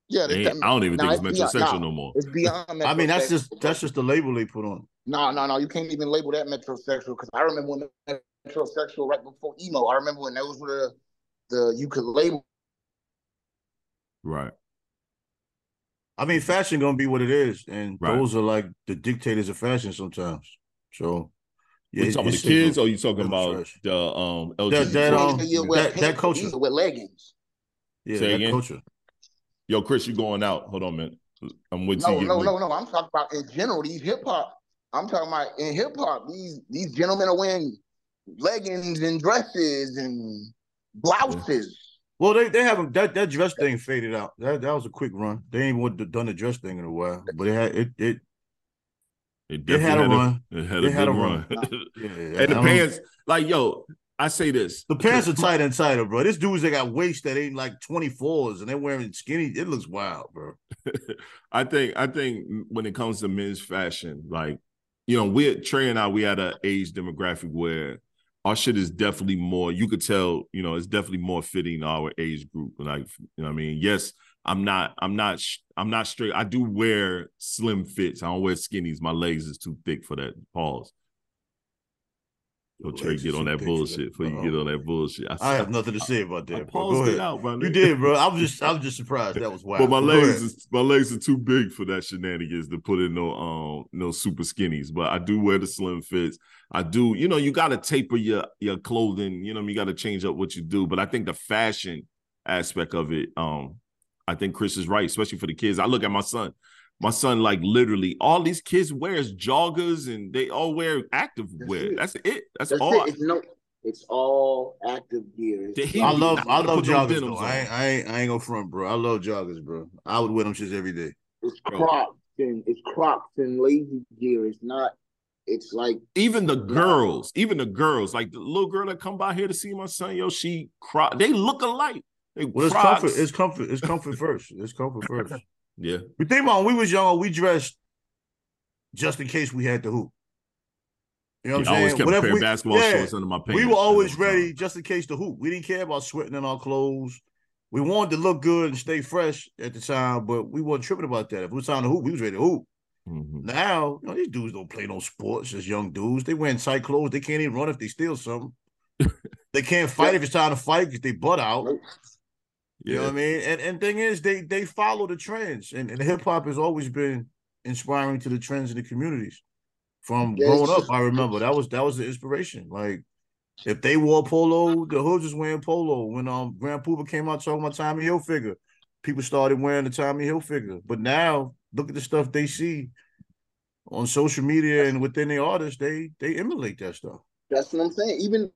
Speaker 3: Yeah,
Speaker 2: Ain't-
Speaker 3: that's that-
Speaker 2: I don't even
Speaker 3: nah,
Speaker 2: think it's
Speaker 3: it's
Speaker 2: metrosexual
Speaker 3: nah,
Speaker 2: no more.
Speaker 3: It's beyond.
Speaker 4: I mean, that's just that's just the label they put on.
Speaker 3: No, no, no. You can't even label that metrosexual because I remember when metrosexual right before emo. I remember when those were the, the you could label.
Speaker 2: Right.
Speaker 4: I mean, fashion gonna be what it is, and
Speaker 2: Right.
Speaker 4: those are like the dictators of fashion sometimes. So,
Speaker 2: you
Speaker 4: it-
Speaker 2: talking about the kids
Speaker 4: simple.
Speaker 2: or you talking
Speaker 4: It's
Speaker 2: about
Speaker 4: trash.
Speaker 2: the um LGBT?
Speaker 4: That- that, um, that- that culture.
Speaker 3: with leggings.
Speaker 4: yeah,
Speaker 2: Say
Speaker 4: that
Speaker 2: again?
Speaker 4: culture.
Speaker 2: Yo, Chris, you going out. Hold on a minute. I'm with
Speaker 3: No,
Speaker 2: you.
Speaker 3: no,
Speaker 2: with-
Speaker 3: no, no. I'm talking about in general these hip hop. I'm talking about in hip hop. These these gentlemen are wearing leggings and dresses and blouses.
Speaker 4: Well, they they haven't that that dress thing faded out. That that was a quick run. They ain't would done the dress thing in a while, but it had it it
Speaker 2: It
Speaker 4: it had a run.
Speaker 2: It had
Speaker 4: It
Speaker 2: a
Speaker 4: had a
Speaker 2: run.
Speaker 4: run. [laughs] Yeah,
Speaker 2: and the pants, like yo, I say this.
Speaker 4: The pants are tight and tighter, bro. This dudes that got waist that ain't like 24s and they're wearing skinny. It looks wild, bro. [laughs]
Speaker 2: I think I think when it comes to men's fashion, like you know, we Trey and I, we had an age demographic where our shit is definitely more. You could tell, you know, it's definitely more fitting our age group. Like, you know, what I mean, yes, I'm not, I'm not, I'm not straight. I do wear slim fits. I don't wear skinnies. My legs is too thick for that. Pause. Yo, Trey,
Speaker 4: Legs
Speaker 2: get on that bullshit before you get on that bullshit.
Speaker 4: I have nothing to say about that. Go
Speaker 2: paused it out, bro.
Speaker 4: You did, bro. I was just I was just surprised. That was wild.
Speaker 2: But my legs is my legs are too big for that shenanigans to put in no um no super skinnies. But I do wear the slim fits. I do, you know, you gotta taper your your clothing, you know, you gotta change up what you do. But I think the fashion aspect of it, um, I think Chris is right, especially for the kids. I look at my son. My son, like literally, all these kids wears joggers and they all wear active
Speaker 3: That's
Speaker 2: wear.
Speaker 3: it.
Speaker 2: That's it. That's,
Speaker 3: That's
Speaker 2: all.
Speaker 3: it. It's no. It's all active gear.
Speaker 2: Did he-
Speaker 4: I love
Speaker 2: not
Speaker 4: I love
Speaker 2: put no
Speaker 4: joggers though. I ain't, I ain't I ain't gonna front, bro. I love joggers, bro. I would wear them shits every day.
Speaker 3: It's
Speaker 2: Bro.
Speaker 3: Crocs and it's Crocs and lazy gear. It's not. It's like
Speaker 2: even the girls, even the girls, like the little girl that come by here to see my son, yo, she cry. They look alike. They
Speaker 4: Well, it's
Speaker 2: Crocs.
Speaker 4: comfort. It's comfort. It's comfort first. It's comfort [laughs] first.
Speaker 2: Yeah,
Speaker 4: We think about when we was young, we dressed just in case we had to hoop. You know what
Speaker 2: I
Speaker 4: I'm
Speaker 2: always
Speaker 4: saying?
Speaker 2: kept a pair
Speaker 4: we-
Speaker 2: of basketball
Speaker 4: yeah,
Speaker 2: shorts under my pants.
Speaker 4: We were always ready just in case to hoop. We didn't care about sweating in our clothes. We wanted to look good and stay fresh at the time, but we weren't tripping about that. If it was time to hoop, we was ready to hoop.
Speaker 2: Mhm.
Speaker 4: Now, you know, these dudes don't play no sports as young dudes. They wearing tight clothes. They can't even run if they steal something. [laughs] they can't fight if it's time to fight because they butt out. You know what I mean? And and thing is, they they follow the trends, and, and hip hop has always been inspiring to the trends in the communities. From
Speaker 3: Yeah,
Speaker 4: growing up, I remember that was that was the inspiration. Like if they wore polo, the hoods was wearing polo. When um Grand Puba came out talking about Tommy Hilfiger, people started wearing the Tommy Hilfiger. But now look at the stuff they see on social media and within the artists, they they emulate that stuff.
Speaker 3: That's what I'm saying. Even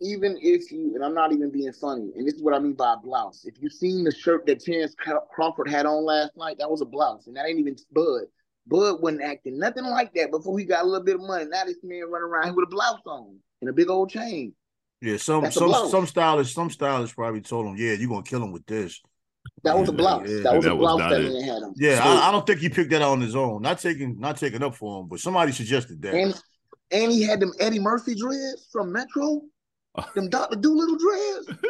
Speaker 3: even if you and I'm not even being funny, and this is what I mean by a blouse. If you've seen the shirt that Terence Crawford had on last night, that was a blouse, and that ain't even Bud. Bud wasn't acting nothing like that before he got a little bit of money. Now this man running around here with a blouse on and a big old chain.
Speaker 4: Yeah, some
Speaker 3: That's
Speaker 4: some
Speaker 3: blouse.
Speaker 4: some stylists, some stylists probably told him, "Yeah, you're gonna kill him with this."
Speaker 3: That was a blouse.
Speaker 4: yeah.
Speaker 3: That was
Speaker 2: That
Speaker 3: a blouse
Speaker 2: not
Speaker 3: that
Speaker 2: it.
Speaker 3: man had on.
Speaker 4: Yeah,
Speaker 2: So-
Speaker 4: I, I don't think he picked that out on his own. Not taking not taking up for him, but somebody suggested that.
Speaker 3: And and he had them Eddie Murphy dreads from Metro, [laughs] them Doctor Dolittle dreads.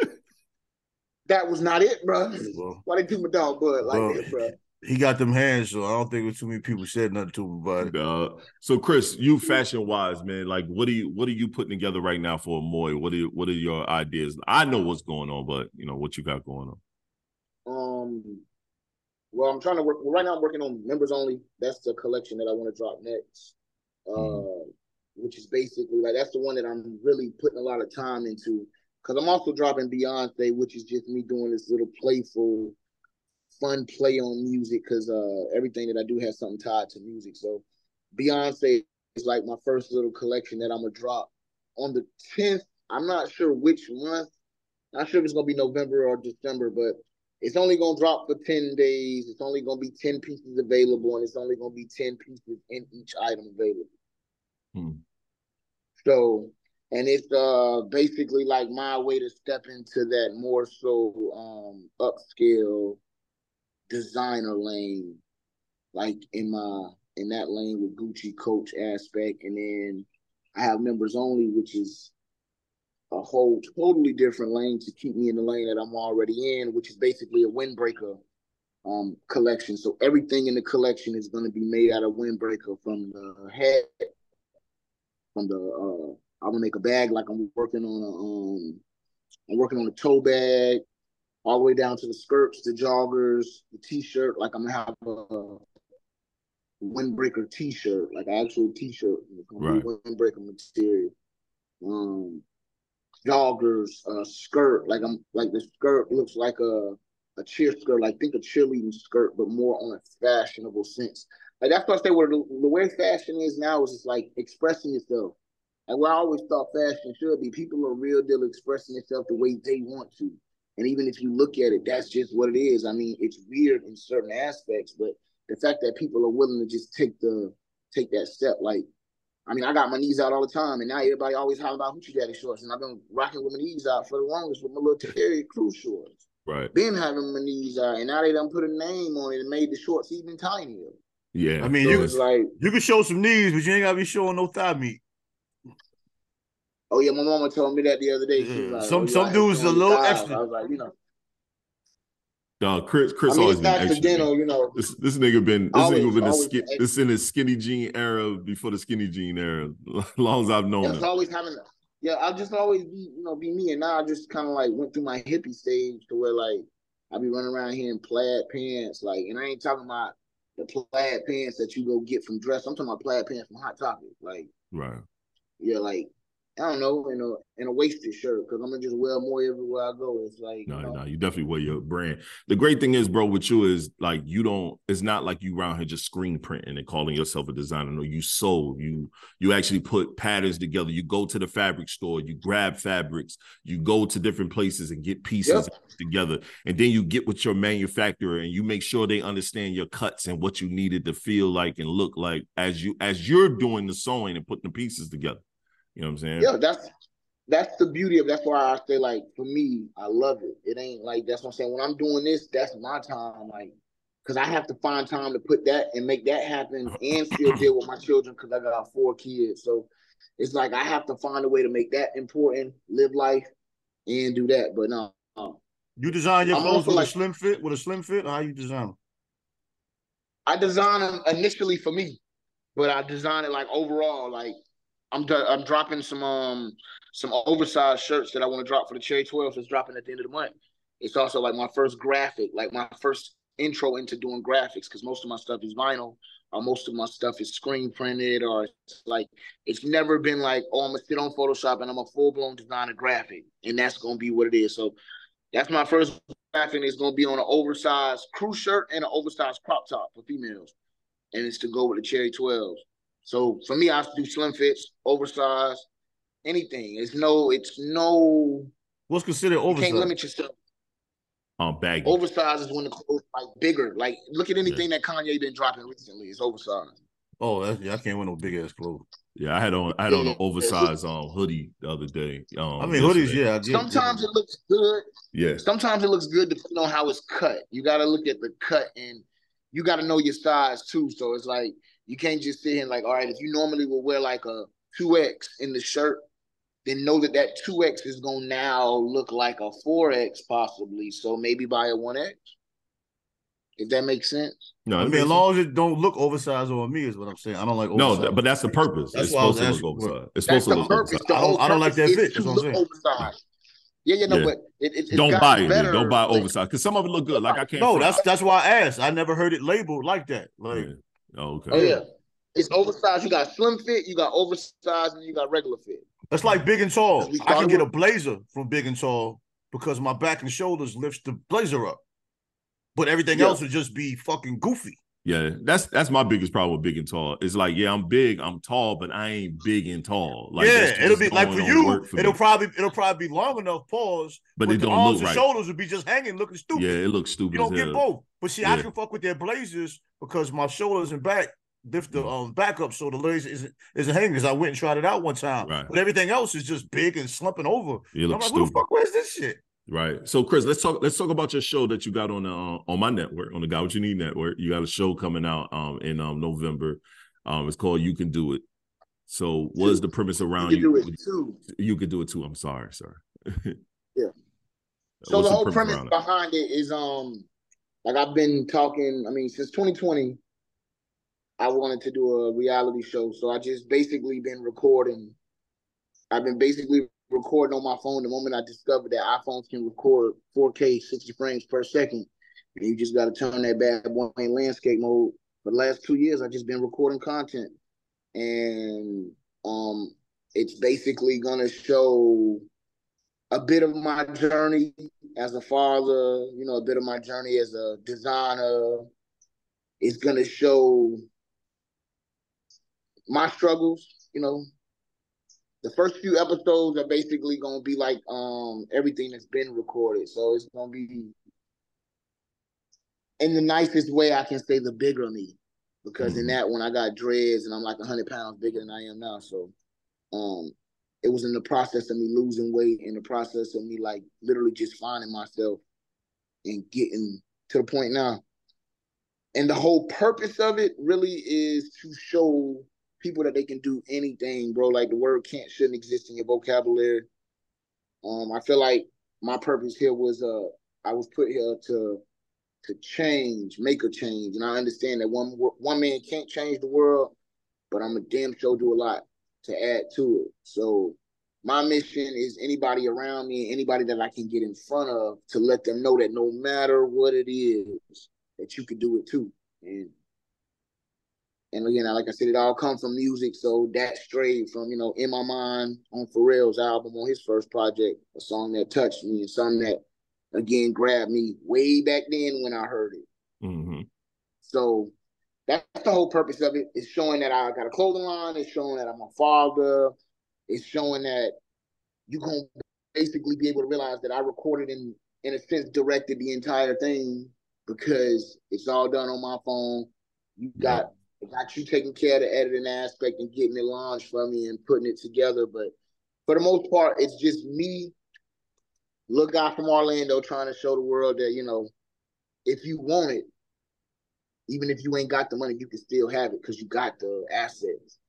Speaker 3: that was not it, bro.
Speaker 4: Well,
Speaker 3: Why they do my dog Bud like
Speaker 4: Well,
Speaker 3: that, bro?
Speaker 4: he got them hands, so I don't think it too many people said nothing to him about it.
Speaker 2: Uh, so Chris, you fashion wise, man, like what are you what are you putting together right now for Amoy? What are what are your ideas? I know what's going on, but you know what you got going on.
Speaker 3: Um, well, I'm trying to work. Well, right now, I'm working on members only. That's the collection that I want to drop next. Uh,
Speaker 2: Mhm.
Speaker 3: Which is basically like that's the one that I'm really putting a lot of time into. Because I'm also dropping Beyonce, which is just me doing this little playful, fun play on music. Because uh, everything that I do has something tied to music. So Beyonce is like my first little collection that I'm gonna drop on the 10th. I'm not sure which month. Not sure if it's gonna be November or December, but it's only gonna drop for 10 days. It's only gonna be 10 pieces available, and it's only gonna be 10 pieces in each item available.
Speaker 2: Hmm.
Speaker 3: So, and it's uh basically like my way to step into that more so um upscale designer lane, like in my in that lane with Gucci Coach aspect, and then I have members only, which is a whole totally different lane to keep me in the lane that I'm already in, which is basically a windbreaker um collection. So everything in the collection is going to be made out of windbreaker from the head, from the uh I'm gonna make a bag like I'm working on a um I'm working on a toe bag, all the way down to the skirts, the joggers, the t-shirt. Like I'm gonna have a windbreaker t-shirt, like an actual t-shirt. Gonna windbreaker material. Um joggers, uh skirt, like I'm like the skirt looks like a a a cheer skirt, like think a cheerleading skirt, but more on a fashionable sense. Like that's what I say. Where the, the way fashion is now is just like expressing yourself. And where I always thought fashion should be, people are real deal expressing themselves the way they want to. And even if you look at it, that's just what it is. I mean, it's weird in certain aspects, but the fact that people are willing to just take the take that step, like, I mean, I got my knees out all the time, and now everybody always hollering about hoochie daddy shorts, and I've been rocking with my knees out for the longest with my little Terry Crews shorts.
Speaker 2: Right.
Speaker 3: Been having my knees out, and now they done put a name on it and made the shorts even tinier.
Speaker 2: Yeah.
Speaker 4: I mean,
Speaker 3: So
Speaker 4: you
Speaker 3: it's like,
Speaker 4: you can show some knees, but you ain't gotta be showing no thigh meat.
Speaker 3: oh yeah, my mama told me that the other day. She
Speaker 4: Yeah.
Speaker 3: like,
Speaker 4: Some-
Speaker 3: oh,
Speaker 4: some dudes a little
Speaker 3: thighs.
Speaker 4: extra.
Speaker 3: I was like, you know,
Speaker 2: Uh, Chris Chris
Speaker 3: I mean,
Speaker 2: always been
Speaker 3: not
Speaker 2: extra.
Speaker 3: accidental, you know.
Speaker 2: This this nigga been this
Speaker 3: Always-
Speaker 2: nigga been a
Speaker 3: always
Speaker 2: skin, this in his skinny jean era before the skinny jean era. [laughs] As long as I've known
Speaker 3: Just
Speaker 2: him.
Speaker 3: always having, yeah, I just always be, you know, be me. And now I just kind of like went through my hippie stage to where like I be running around here in plaid pants, like, and I ain't talking about the plaid pants that you go get from dress. I'm talking about plaid pants from Hot Topic, like,
Speaker 2: Right.
Speaker 3: yeah, like I don't know, in a in a wasted shirt because I'm gonna just wear more everywhere I go. It's like,
Speaker 2: No,
Speaker 3: you know,
Speaker 2: no, you definitely wear your brand. The great thing is, bro, with you is like you don't. It's not like you around here just screen printing and calling yourself a designer. No, you sew. You you actually put patterns together. You go to the fabric store. You grab fabrics. You go to different places and get pieces together, and then you get with your manufacturer and you make sure they understand your cuts and what you needed to feel like and look like as you as you're doing the sewing and putting the pieces together. You know what I'm saying?
Speaker 3: yeah, that's that's the beauty of that's why I say like for me, I love it. It ain't like that's what I'm saying. When I'm doing this, that's my time, like because I have to find time to put that and make that happen and still deal with my children because I got four kids. So it's like I have to find a way to make that important, live life, and do that. But no, no.
Speaker 4: You design your
Speaker 3: I'm
Speaker 4: clothes with
Speaker 3: like-
Speaker 4: a slim fit, with a slim fit, or how you design them?
Speaker 3: I design them initially for me, but I design it like overall. Like I'm do- I'm dropping some um some oversized shirts that I want to drop for the Cherry 12. It's dropping at the end of the month. It's also like my first graphic, like my first intro into doing graphics, because most of my stuff is vinyl, or most of my stuff is screen printed, or it's like it's never been like, oh, I'm gonna sit on Photoshop and I'm a full blown designer graphic, and that's gonna be what it is. So that's my first graphic. It's gonna be on an oversized crew shirt and an oversized crop top for females, and it's to go with the Cherry 12s. So for me, I have to do slim fits, oversized, anything. It's no, it's no.
Speaker 4: What's considered
Speaker 3: You can't limit yourself.
Speaker 2: Um, baggy.
Speaker 3: Oversized is when the clothes like bigger. Like look at anything that Kanye been dropping recently. It's oversized.
Speaker 4: Oh, that's, yeah, I can't wear no big ass clothes.
Speaker 2: Yeah, I had on I had on an oversized um hoodie the other day. Um,
Speaker 4: I mean, hoodies,
Speaker 2: yesterday.
Speaker 4: yeah. I get,
Speaker 3: Sometimes it looks good.
Speaker 2: Yeah,
Speaker 3: Sometimes it looks good depending on how it's cut. You got to look at the cut and you got to know your size too. So it's like you can't just sit here and like, all right, if you normally would wear like a two X in the shirt, then know that that two X is gonna now look like a four X possibly. So maybe buy a one X. If that makes sense.
Speaker 2: no,
Speaker 4: I mean, as long as it don't look oversized on me, is what I'm saying. I don't like
Speaker 2: No,
Speaker 4: oversized.
Speaker 2: th- but that's the purpose.
Speaker 4: That's
Speaker 2: it's
Speaker 4: why I was
Speaker 2: supposed to look
Speaker 4: asking
Speaker 2: oversized. It's
Speaker 3: That's
Speaker 2: supposed to
Speaker 3: the
Speaker 2: look
Speaker 3: purpose.
Speaker 2: oversized.
Speaker 3: The
Speaker 4: I don't-
Speaker 3: whole
Speaker 4: I don't like that fit. That's
Speaker 3: to
Speaker 4: what I'm
Speaker 3: look
Speaker 4: saying.
Speaker 3: oversized. Yeah, yeah, no,
Speaker 2: Yeah.
Speaker 3: but it, it, it's
Speaker 2: Don't
Speaker 3: gotten
Speaker 2: buy it.
Speaker 3: better.
Speaker 2: Then. Don't buy
Speaker 3: like-
Speaker 2: oversized because some of it look good. Like I can't.
Speaker 4: no,
Speaker 2: front.
Speaker 4: that's that's why I asked. I never heard it labeled like that. Like,
Speaker 2: Yeah. Oh, okay.
Speaker 3: Oh yeah, it's oversized. You got slim fit, you got oversized, and you got regular fit.
Speaker 4: That's like big and tall. I can get a blazer from big and tall because my back and shoulders lifts the blazer up. But everything
Speaker 3: Yeah.
Speaker 4: else would just be fucking goofy.
Speaker 2: Yeah, that's that's my biggest problem with big and tall. It's like, yeah, I'm big, I'm tall, but I ain't big and tall. Like,
Speaker 4: yeah, it'll be like for you,
Speaker 2: for
Speaker 4: it'll
Speaker 2: me.
Speaker 4: probably it'll probably be long enough, pause.
Speaker 2: but it
Speaker 4: the
Speaker 2: don't
Speaker 4: arms
Speaker 2: look
Speaker 4: and
Speaker 2: right.
Speaker 4: shoulders would be just hanging, looking stupid.
Speaker 2: Yeah, it looks stupid.
Speaker 4: you don't get
Speaker 2: hell.
Speaker 4: both. But see, I can fuck with their blazers because my shoulders and back lift the um back up so the legs isn't isn't hanging. Because I went and tried it out one time,
Speaker 2: Right.
Speaker 4: but everything else is just big and slumping over.
Speaker 2: It
Speaker 4: I'm like, who the fuck wears this shit?
Speaker 2: Right. So, Chris, let's talk. Let's talk about your show that you got on uh, on my network, on the Got What You Need network. You got a show coming out um in um November. Um, it's called You Can Do It. So, what is the premise around You
Speaker 3: can
Speaker 2: you?
Speaker 3: do it too.
Speaker 2: You can do it too. I'm sorry, sir. [laughs]
Speaker 3: Yeah. So
Speaker 2: What's
Speaker 3: the whole premise
Speaker 2: around it?
Speaker 3: behind it is um like I've been talking, I mean, since 2020, I wanted to do a reality show. So I just basically been recording. I've been basically recording on my phone the moment I discovered that iPhones can record 4K 60 frames per second. And you just gotta turn that bad boy in landscape mode. For the last two years, I've just been recording content. And um it's basically gonna show a bit of my journey as a father, you know, a bit of my journey as a designer. It's gonna show my struggles, you know. The first few episodes are basically gonna be like um everything that's been recorded. So it's gonna be in the nicest way I can say the bigger me. Because in
Speaker 2: Mhm.
Speaker 3: that one I got dreads and I'm like hundred pounds bigger than I am now. So um it was in the process of me losing weight, in the process of me like literally just finding myself and getting to the point now. And the whole purpose of it really is to show people that they can do anything, bro. Like the word can't shouldn't exist in your vocabulary. Um, I feel like my purpose here was uh I was put here to to change, make a change. And I understand that one one man can't change the world, but I'm a damn sure do a lot to add to it. So my mission is anybody around me, anybody that I can get in front of to let them know that no matter what it is, that you can do it too. And and again, like I said, it all comes from music. So that straight from, you know, in my mind on Pharrell's album on his first project, a song that touched me and something that again grabbed me way back then when I heard it.
Speaker 2: hmm
Speaker 3: So that's the whole purpose of it. It's showing that I got a clothing line. It's showing that I'm a father. It's showing that you're gonna basically be able to realize that I recorded and in a sense directed the entire thing because it's all done on my phone. You got Got you taking care of the editing aspect and getting it launched for me and putting it together. But for the most part, it's just me, little guy from Orlando, trying to show the world that you know, if you want it, even if you ain't got the money, you can still have it because you got the assets.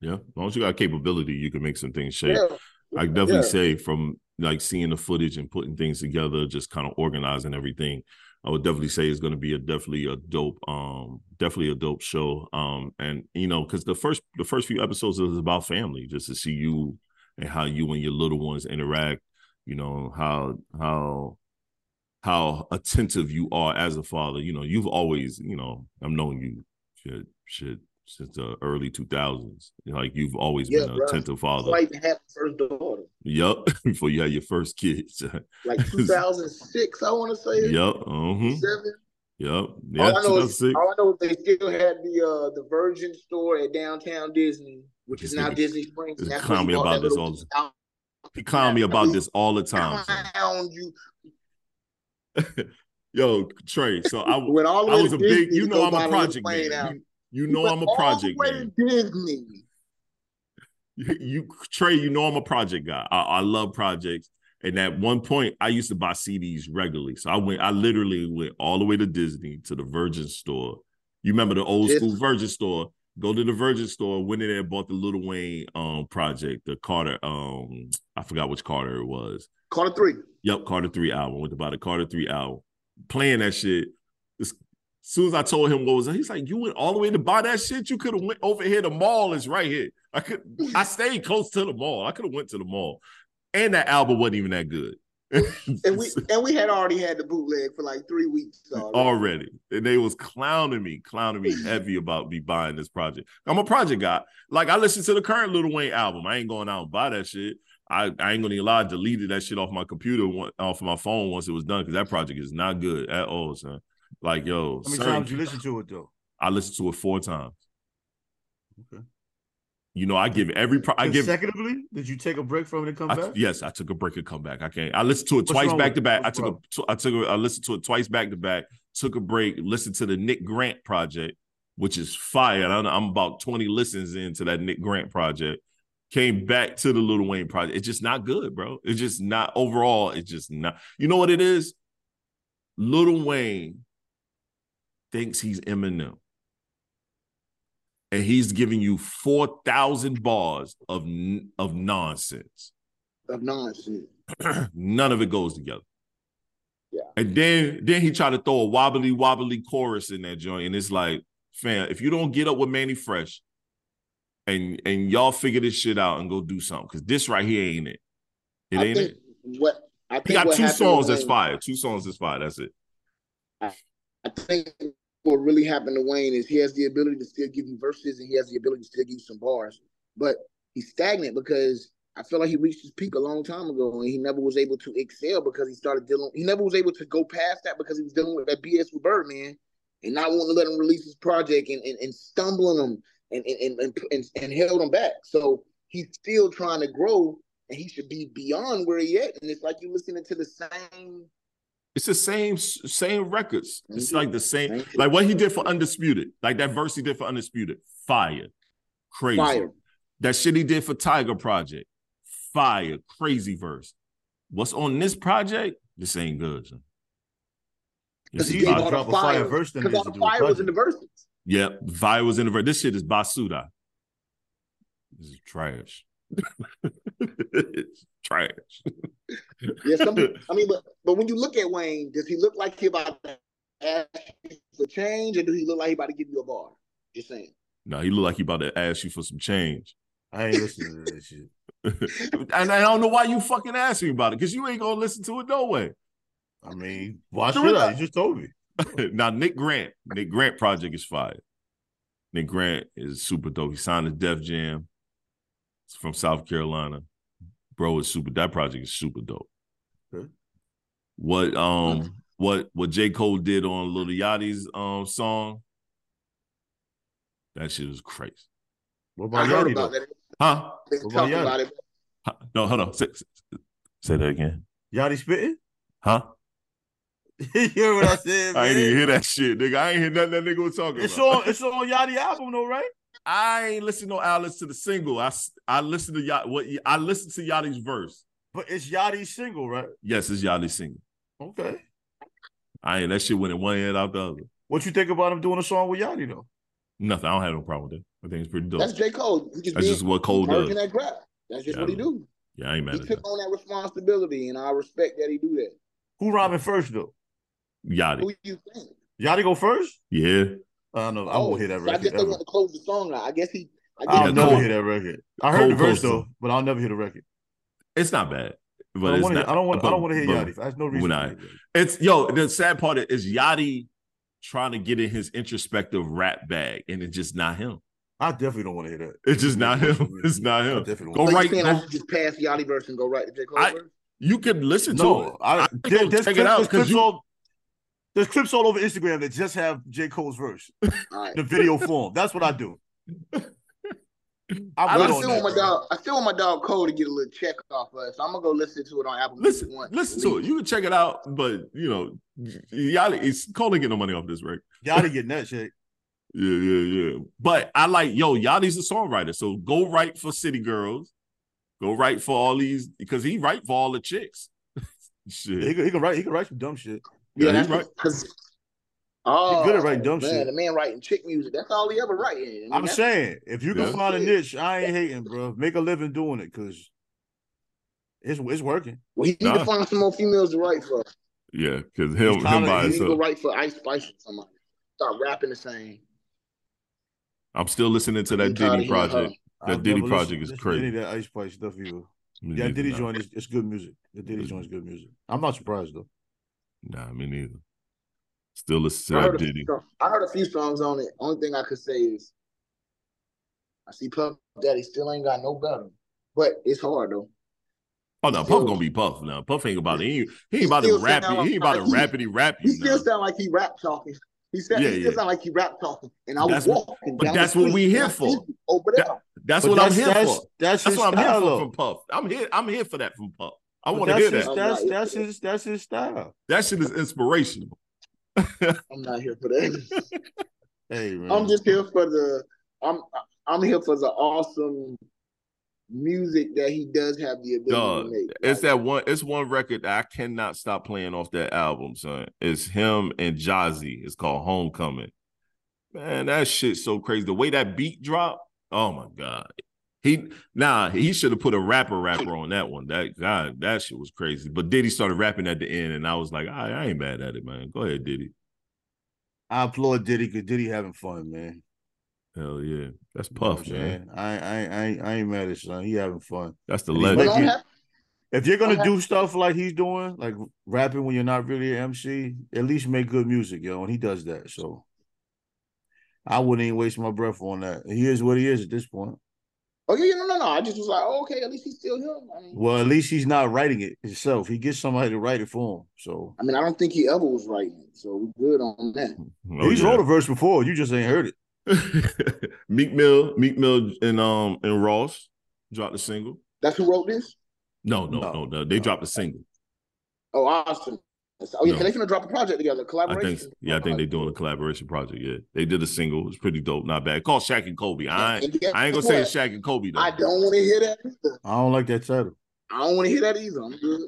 Speaker 2: Yeah, as long as you got capability, you can make some things shape.
Speaker 3: Yeah.
Speaker 2: I definitely
Speaker 3: Yeah.
Speaker 2: say from like seeing the footage and putting things together, just kind of organizing everything. I would definitely say it's going to be a definitely a dope, um, definitely a dope show. Um, and you know, because the first the first few episodes is about family, just to see you and how you and your little ones interact. You know how how how attentive you are as a father. You know, you've always, you know, I've known you shit, shit since the early two thousands. Like you've always
Speaker 3: Yeah,
Speaker 2: been an
Speaker 3: bro.
Speaker 2: attentive father.
Speaker 3: Like have first daughter,
Speaker 2: Yup, [laughs] before you had your first kids. [laughs]
Speaker 3: like 2006, I want to say.
Speaker 2: yup, uh-huh.
Speaker 3: Seven.
Speaker 2: Yup. Yeah,
Speaker 3: all I know is all I know is they still had the uh the Virgin store at downtown Disney, which is now Disney Springs. and that's
Speaker 2: me
Speaker 3: he
Speaker 2: about this all He clown me about this all the time.
Speaker 3: Clown you [laughs]
Speaker 2: Yo, Tre. So I
Speaker 3: all
Speaker 2: I was a big,
Speaker 3: Disney
Speaker 2: you know I'm a project man. You, you know I'm a project man.
Speaker 3: Disney.
Speaker 2: You, you Tre, you know I'm a project guy. I, I love projects. And at one point, I used to buy CDs regularly. So I went, I literally went all the way to Disney to the Virgin store. You remember the old school Virgin store? Go to the Virgin store, went in there, and bought the Lil Wayne um project, the Carter, um, I forgot which Carter it was.
Speaker 3: Carter three.
Speaker 2: Yep, Carter 3 album. Went to buy the Carter 3 album. Playing that shit. As soon as I told him what was he's like, you went all the way to buy that shit. You could have went over here. The mall is right here. I could I [laughs] stayed close to the mall. I could have went to the mall. And that album wasn't even that good.
Speaker 3: And we and we had already had the bootleg for like three weeks already.
Speaker 2: already. And they was clowning me, clowning me heavy [laughs] about me buying this project. I'm a project guy. Like I listen to the current Lil Wayne album. I ain't going out and buy that shit. I, I ain't gonna lie, I deleted that shit off my computer, off my phone once it was done, because that project is not good at all, son. Like, yo,
Speaker 4: How many times you listen to it though?
Speaker 2: I listened to it four times.
Speaker 4: Okay.
Speaker 2: You know, I give every pro- I give
Speaker 4: Consecutively? Did you take a break from it and come
Speaker 2: I-
Speaker 4: back?
Speaker 2: yes, I took a break and come back. I can't. I listened to it
Speaker 4: What's
Speaker 2: twice back to back. I took a,
Speaker 4: wrong?
Speaker 2: I took a, I listened to it twice back to back. Took a break. Listened to the Nick Grant project, which is fire. I, I'm about 20 listens into that Nick Grant project. Came back to the Lil Wayne project. It's just not good, bro. It's just not overall. It's just not. You know what it is? Lil Wayne thinks he's Eminem and he's giving you 4,000 bars of of nonsense.
Speaker 3: of nonsense. [clears throat]
Speaker 2: None of it goes together.
Speaker 3: Yeah.
Speaker 2: And then then he tried to throw a wobbly wobbly chorus in that joint, and it's like, fam, if you don't get up with Mannie Fresh, and and y'all figure this shit out and go do something, because this right here ain't it. It
Speaker 3: I
Speaker 2: ain't it.
Speaker 3: what I think
Speaker 2: He got two songs that's fire. Two songs that's fire. That's it.
Speaker 3: I think what really happened to Wayne is he has the ability to still give you verses and he has the ability to still give you some bars, but he's stagnant because I feel like he reached his peak a long time ago, and he never was able to excel because he started dealing. He never was able to go past that because he was dealing with that BS with Birdman, and not wanting to let him release his project and and, and stumbling him and and, and and and held him back. So he's still trying to grow, and he should be beyond where he at. And it's like you're listening to the same.
Speaker 2: It's the same same records. It's
Speaker 3: Mhm.
Speaker 2: like the same, like what he did for Undisputed, like that verse he did for Undisputed, fire, crazy.
Speaker 3: fire.
Speaker 2: That shit he did for Tiger Project, fire, crazy verse. What's on this project? This ain't good.
Speaker 3: Because he gave all the
Speaker 4: a fire verse
Speaker 3: Because all the fire was in the verses.
Speaker 2: Yep, fire was in the verse. This shit is basura. This is trash. It's [laughs] trash.
Speaker 3: Yeah, some people, [laughs] I mean, but but when you look at Wayne, does he look like he about to ask you for change, or do he look like he about to give you a bar? Just saying.
Speaker 2: no, he look like he about to ask you for some change.
Speaker 4: I ain't listening to that shit. [laughs]
Speaker 2: and I don't know why you fucking ask me about it, because you ain't gonna listen to it no way.
Speaker 4: I mean, why
Speaker 3: Do
Speaker 4: should
Speaker 3: it
Speaker 4: I?
Speaker 3: up.
Speaker 4: You just told me.
Speaker 2: now Nick Grant, Nick Grant project is fired. Nick Grant is super dope. He signed to Def Jam. It's from South Carolina. Bro is super. That project is super dope.
Speaker 4: Okay.
Speaker 2: What um what what J Cole did on Lil Yachty's um song? That shit was crazy.
Speaker 4: What
Speaker 3: I
Speaker 4: about
Speaker 3: heard
Speaker 4: Yachty
Speaker 3: about
Speaker 4: though?
Speaker 3: that.
Speaker 2: Huh?
Speaker 3: They
Speaker 4: What about Yachty?
Speaker 3: about it.
Speaker 2: No, hold on. Say, say- say that again.
Speaker 4: Yachty spitting?
Speaker 2: Huh? [laughs]
Speaker 4: you hear what I said, man? [laughs]
Speaker 2: I ain't even hear that shit, nigga. I ain't hear nothing that nigga was talking
Speaker 4: It's
Speaker 2: about.
Speaker 4: on. It's on Yachty album though, right?
Speaker 2: I ain't listen no Alice to the single. I s- I listened to Yachty. What I listened to Yachty's verse.
Speaker 4: But it's Yachty's single, right?
Speaker 2: Yes, it's Yachty's single.
Speaker 4: Okay.
Speaker 2: I ain't that shit went in one head out the other.
Speaker 4: What you think about him doing a song with Yachty though?
Speaker 2: Nothing. I don't have no problem with it. I think it's pretty dope.
Speaker 3: That's J. Cole. Just
Speaker 2: That's just what Cole does.
Speaker 3: that crap. That's just
Speaker 2: Yeah,
Speaker 3: what he do.
Speaker 2: Yeah, I ain't mad
Speaker 3: He
Speaker 2: at
Speaker 3: took
Speaker 2: that.
Speaker 3: on that responsibility, and I respect that he do that.
Speaker 4: Who rhyming first though?
Speaker 2: Yachty.
Speaker 3: Who you think?
Speaker 4: Yachty go first?
Speaker 2: Yeah.
Speaker 4: I don't know. I won't oh, hear that
Speaker 3: so I
Speaker 4: record.
Speaker 3: guess they want to close the song out. I guess he. I guess
Speaker 4: I'll
Speaker 2: Yeah,
Speaker 4: never
Speaker 2: Cole-
Speaker 4: hear that record. I heard
Speaker 2: Cole
Speaker 4: the verse
Speaker 2: close
Speaker 4: though, but I'll never hear the record.
Speaker 2: It's not bad. But
Speaker 4: I don't want to.
Speaker 2: not,
Speaker 4: I don't want. I don't want to hear
Speaker 2: but
Speaker 4: Yachty. There's no reason.
Speaker 2: when I- It's yo, the sad part is Yachty trying to get in his introspective rap bag, and it's just not him.
Speaker 4: I definitely don't want to hear that.
Speaker 2: It's just not him. It's not him. Go
Speaker 3: so
Speaker 2: right.
Speaker 3: you saying I should just pass Yachty verse and go right to J. Cole
Speaker 2: I-
Speaker 3: verse?
Speaker 2: you could listen to it.
Speaker 4: No, I,
Speaker 2: I
Speaker 4: there-
Speaker 2: think
Speaker 4: there's,
Speaker 2: check
Speaker 4: clip-
Speaker 2: it out
Speaker 4: there's
Speaker 2: because
Speaker 4: clips
Speaker 2: you.
Speaker 4: All there's clips all over Instagram that just have J Cole's verse,
Speaker 3: All right.
Speaker 4: the video form. That's what I do.
Speaker 2: I
Speaker 4: I'm
Speaker 3: I
Speaker 4: on
Speaker 3: still
Speaker 4: that.
Speaker 3: my dog. I still want my dog Cole to get a little check off of it. So I'm gonna go listen to it on Apple
Speaker 2: Listen,
Speaker 3: Music once.
Speaker 2: listen to it. You can check it out, but you know, y'all it's Cole ain't getting no money off this record.
Speaker 4: Yachty getting that shit.
Speaker 2: Yeah, yeah, yeah. But I like, yo, Yachty's a songwriter. So go write for City Girls. Go write for all these because he write for all the chicks. [laughs] Shit.
Speaker 4: He can, he can write. He can write some dumb shit.
Speaker 2: Yeah,
Speaker 3: Yeah,
Speaker 2: he
Speaker 3: that's
Speaker 2: right.
Speaker 3: because. Oh,
Speaker 4: good at oh, writing dumb
Speaker 3: man,
Speaker 4: shit.
Speaker 3: The man writing chick music. That's all he ever writing. I mean,
Speaker 4: I'm saying, if you can find a niche, I ain't hating, bro. Make a living doing it because it's it's working.
Speaker 3: Well, he need
Speaker 2: Nah.
Speaker 3: to find some more females to write for.
Speaker 2: Yeah, because him, him
Speaker 4: kinda-
Speaker 2: by
Speaker 3: He need to go write for Ice Spice or somebody. Start rapping the same.
Speaker 2: I'm still listening to that Diddy project. That Diddy project is crazy.
Speaker 4: Any of that Ice Spice stuff either. Yeah, Diddy
Speaker 2: nah.
Speaker 4: joint is it's good music. The Diddy
Speaker 2: It's-
Speaker 4: joint is good music. I'm not surprised though.
Speaker 2: Nah, me neither. Still listen to
Speaker 3: heard,
Speaker 2: that
Speaker 3: a
Speaker 2: Diddy.
Speaker 3: few, songs- I heard a few songs on it. Only thing I could say is I see Puff Daddy still ain't got no better. But it's hard though.
Speaker 2: Oh no,
Speaker 3: still-
Speaker 2: Puff gonna be Puff now. Puff ain't about it. He, ain't- he
Speaker 3: He
Speaker 2: ain't about to rap
Speaker 3: sound
Speaker 2: you. He ain't about to
Speaker 3: like he-
Speaker 2: rappity rap
Speaker 3: He
Speaker 2: you
Speaker 3: still
Speaker 2: now.
Speaker 3: sound like he rap talking. He said
Speaker 2: Yeah,
Speaker 3: he still
Speaker 2: yeah.
Speaker 3: sound like he rap talking. And I was
Speaker 2: That's what-
Speaker 3: walking
Speaker 2: but that's what we here for.
Speaker 3: see you Over there.
Speaker 2: That's
Speaker 4: But
Speaker 2: what I'm here
Speaker 4: that's,
Speaker 2: for.
Speaker 4: That's,
Speaker 2: That's
Speaker 4: his
Speaker 2: what I'm here for from Puff. I'm here. I'm here for that from Puff. I want to
Speaker 4: that's
Speaker 2: hear
Speaker 4: his,
Speaker 2: that.
Speaker 4: that's
Speaker 3: I'm
Speaker 4: that's his that's his style.
Speaker 2: That shit is inspirational. [laughs]
Speaker 3: I'm not here for that.
Speaker 4: Hey man,
Speaker 3: I'm just here for the I'm I'm here for the awesome music that he does have the ability
Speaker 2: Dog,
Speaker 3: to make.
Speaker 2: it's that one. It's one record that I cannot stop playing off that album, son. It's him and Jazzy. It's called Homecoming. Man, that shit's so crazy. The way that beat dropped. Oh my god. He nah. He should have put a rapper rapper on that one. That God, that shit was crazy. But Diddy started rapping at the end, and I was like, I, I ain't mad at it, man. Go ahead, Diddy.
Speaker 4: I applaud Diddy because Diddy having fun, man.
Speaker 2: Hell yeah, that's
Speaker 4: You know
Speaker 2: Puff, man.
Speaker 4: I, I I ain't- I ain't mad at son. He having fun.
Speaker 2: That's the
Speaker 4: And he's
Speaker 3: but
Speaker 2: legend.
Speaker 4: like-
Speaker 3: I'm
Speaker 4: you- If you're gonna do stuff like he's doing, like rapping when you're not really an MC, at least make good music, yo. And he does that, so I wouldn't even waste my breath on that. He is what he is at this point.
Speaker 3: Oh yeah, no, no, no. I just was like, oh, okay, at least he's still him. I mean,
Speaker 4: Well, at least he's not writing it himself. He gets somebody to write it for him. So
Speaker 3: I mean, I don't think he ever was writing, it, so we're good on that.
Speaker 2: Oh, [laughs]
Speaker 4: he's
Speaker 2: yeah.
Speaker 4: wrote a verse before. You just ain't heard it. [laughs]
Speaker 2: Meek Mill, Meek Mill, and um and Ross dropped a single.
Speaker 3: That's who wrote this.
Speaker 2: No, no,
Speaker 4: No,
Speaker 2: no, no. They
Speaker 4: no.
Speaker 2: dropped a single.
Speaker 3: Oh, Austin. Oh yeah,
Speaker 2: No.
Speaker 3: because they finna drop a project together,
Speaker 2: I
Speaker 3: collaboration.
Speaker 2: think, yeah, I think they're doing a collaboration project. Yeah, they did a single. It's pretty dope, not bad. Called Shaq and Kobe. I ain't,
Speaker 3: And
Speaker 2: I ain't gonna say
Speaker 3: what?
Speaker 2: it's Shaq and Kobe though.
Speaker 3: I don't want to hear that either.
Speaker 4: I don't like that title.
Speaker 3: I don't want to hear that either. I'm good.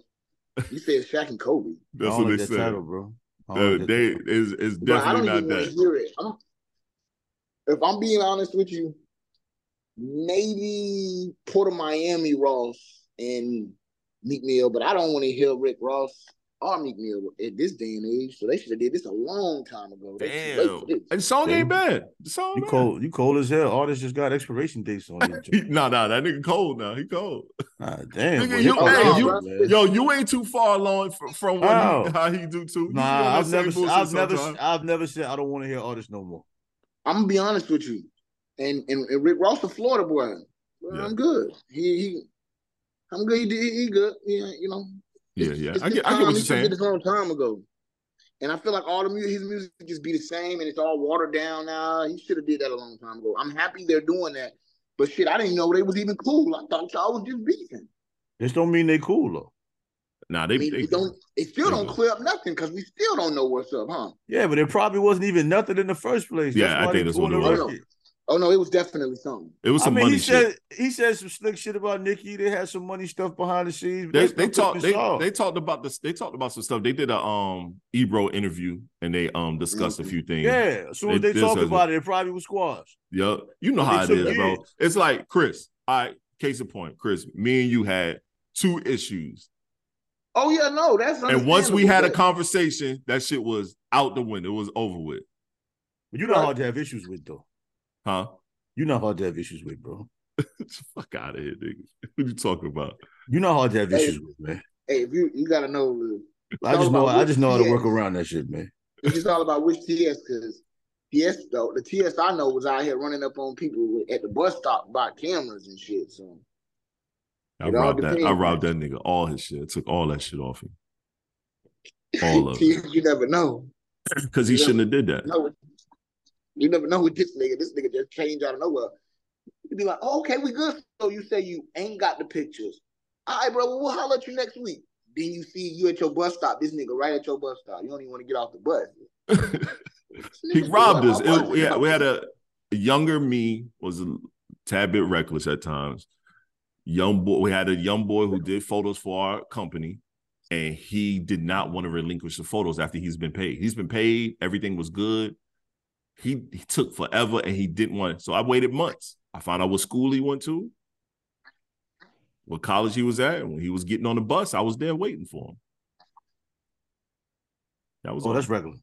Speaker 3: You said Shaq and Kobe.
Speaker 4: I
Speaker 2: That's
Speaker 4: don't
Speaker 2: what
Speaker 4: like
Speaker 2: they
Speaker 4: that
Speaker 2: said.
Speaker 4: title, bro. I
Speaker 2: Uh,
Speaker 4: don't like
Speaker 2: they
Speaker 4: title.
Speaker 2: is is
Speaker 3: Bro, I
Speaker 2: definitely
Speaker 3: don't
Speaker 2: not
Speaker 3: even
Speaker 2: that.
Speaker 3: hear it. I'm, if I'm being honest with you, maybe Port of Miami Ross and Meek Mill, but I don't want to hear Rick Ross or Meek Mill at this day and age. So they should have did this a long time ago. They should wait
Speaker 2: Damn, and the song ain't bad. The song,
Speaker 4: You
Speaker 2: bad.
Speaker 4: cold, you cold as hell. Artists just got expiration dates on it. [laughs]
Speaker 2: He- No, no, that nigga cold now. He cold.
Speaker 4: Ah, damn,
Speaker 2: Nigga,
Speaker 4: bro.
Speaker 2: you-
Speaker 4: Hip-hop
Speaker 3: hey, you-
Speaker 4: man.
Speaker 2: Yo, you ain't too far along from, from what
Speaker 4: How?
Speaker 2: he, how he do too. You be on
Speaker 4: Nah, I've never, I've never,
Speaker 2: sometime.
Speaker 4: I've never said I don't want to hear artists no more.
Speaker 3: I'm gonna be honest with you, and and, and Rick Ross, a Florida boy, well,
Speaker 2: Yeah.
Speaker 3: I'm good. He he, I'm good. He, did- he good. Yeah, you know.
Speaker 2: Yeah,
Speaker 3: It's-
Speaker 2: yeah.
Speaker 3: it's
Speaker 2: I get, I get what you're saying.
Speaker 3: did this a long time ago. And I feel like all the music, his music just be the same, and it's all watered down now. He should have did that a long time ago. I'm happy they're doing that, but shit, I didn't know they was even cool. I thought y'all was just beefing.
Speaker 4: This don't mean they cool though.
Speaker 2: Nah,
Speaker 3: I
Speaker 2: they,
Speaker 3: mean,
Speaker 2: they
Speaker 3: it don't. It still
Speaker 2: they
Speaker 3: don't clear up nothing because we still don't know what's up, huh?
Speaker 4: Yeah, but it probably wasn't even nothing in the first place.
Speaker 2: Yeah,
Speaker 4: That's
Speaker 2: I think
Speaker 4: they
Speaker 2: that's what it was.
Speaker 4: Record.
Speaker 3: Oh no, it was definitely something.
Speaker 2: it was
Speaker 4: I
Speaker 2: some
Speaker 4: mean,
Speaker 2: money
Speaker 4: he
Speaker 2: shit.
Speaker 4: said he said some slick shit about Nikki. They had some money stuff behind the scenes.
Speaker 2: They they talked they,
Speaker 4: this
Speaker 2: they talked about this. They talked about some stuff. They did a um Ebro interview and they um discussed a
Speaker 3: Mhm.
Speaker 2: few things.
Speaker 4: yeah. As soon as
Speaker 2: They-
Speaker 4: they, talked
Speaker 2: has-
Speaker 4: about it, it probably was squashed.
Speaker 2: Yeah, you know how it
Speaker 4: they took
Speaker 2: bro. It's like Chris. All right, case in point, Chris. Me and you had two issues,
Speaker 3: Oh yeah, no, that's
Speaker 2: and once we had a conversation, that shit was out the window. It was over with,
Speaker 4: But you're not
Speaker 3: Right.
Speaker 4: hard to have issues with though.
Speaker 2: Huh?
Speaker 4: You're not hard to have issues with, bro.
Speaker 2: Fuck out of here, nigga. What you talking about?
Speaker 4: You're not hard to have
Speaker 3: Hey.
Speaker 4: issues with, man.
Speaker 3: Hey, if you you gotta know, Lou, It's
Speaker 4: I just know I just know how to work around that shit, man.
Speaker 3: It's just all about which TS because TS though the TS I know was out here running up on people at the bus stop by cameras and shit. So
Speaker 2: I robbed that. I robbed that nigga all his shit. I took all that shit off him All [laughs] of it.
Speaker 3: You never know.
Speaker 2: because he
Speaker 3: Yeah.
Speaker 2: shouldn't have did that.
Speaker 3: No, you never know who this nigga. This nigga just changed out of nowhere. You'd be like, oh, okay, we good. So you say you ain't got the pictures. All right, bro. Well, holler at you next week. Then you see you at your bus stop. This nigga right at your bus stop. You don't even want to get off the bus. [laughs]
Speaker 2: he robbed us. It- we, had, we had a, a younger me was a tad bit reckless at times. Young boy, we had a young boy who did photos for our company, and he did not want to relinquish the photos after he's been paid. He's been paid, everything was good. He he took forever, and he didn't want it. So I waited months. I found out what school he went to, what college he was at. and When he was getting on the bus, I was there waiting for him. That was
Speaker 4: Oh,
Speaker 2: all.
Speaker 4: that's regular.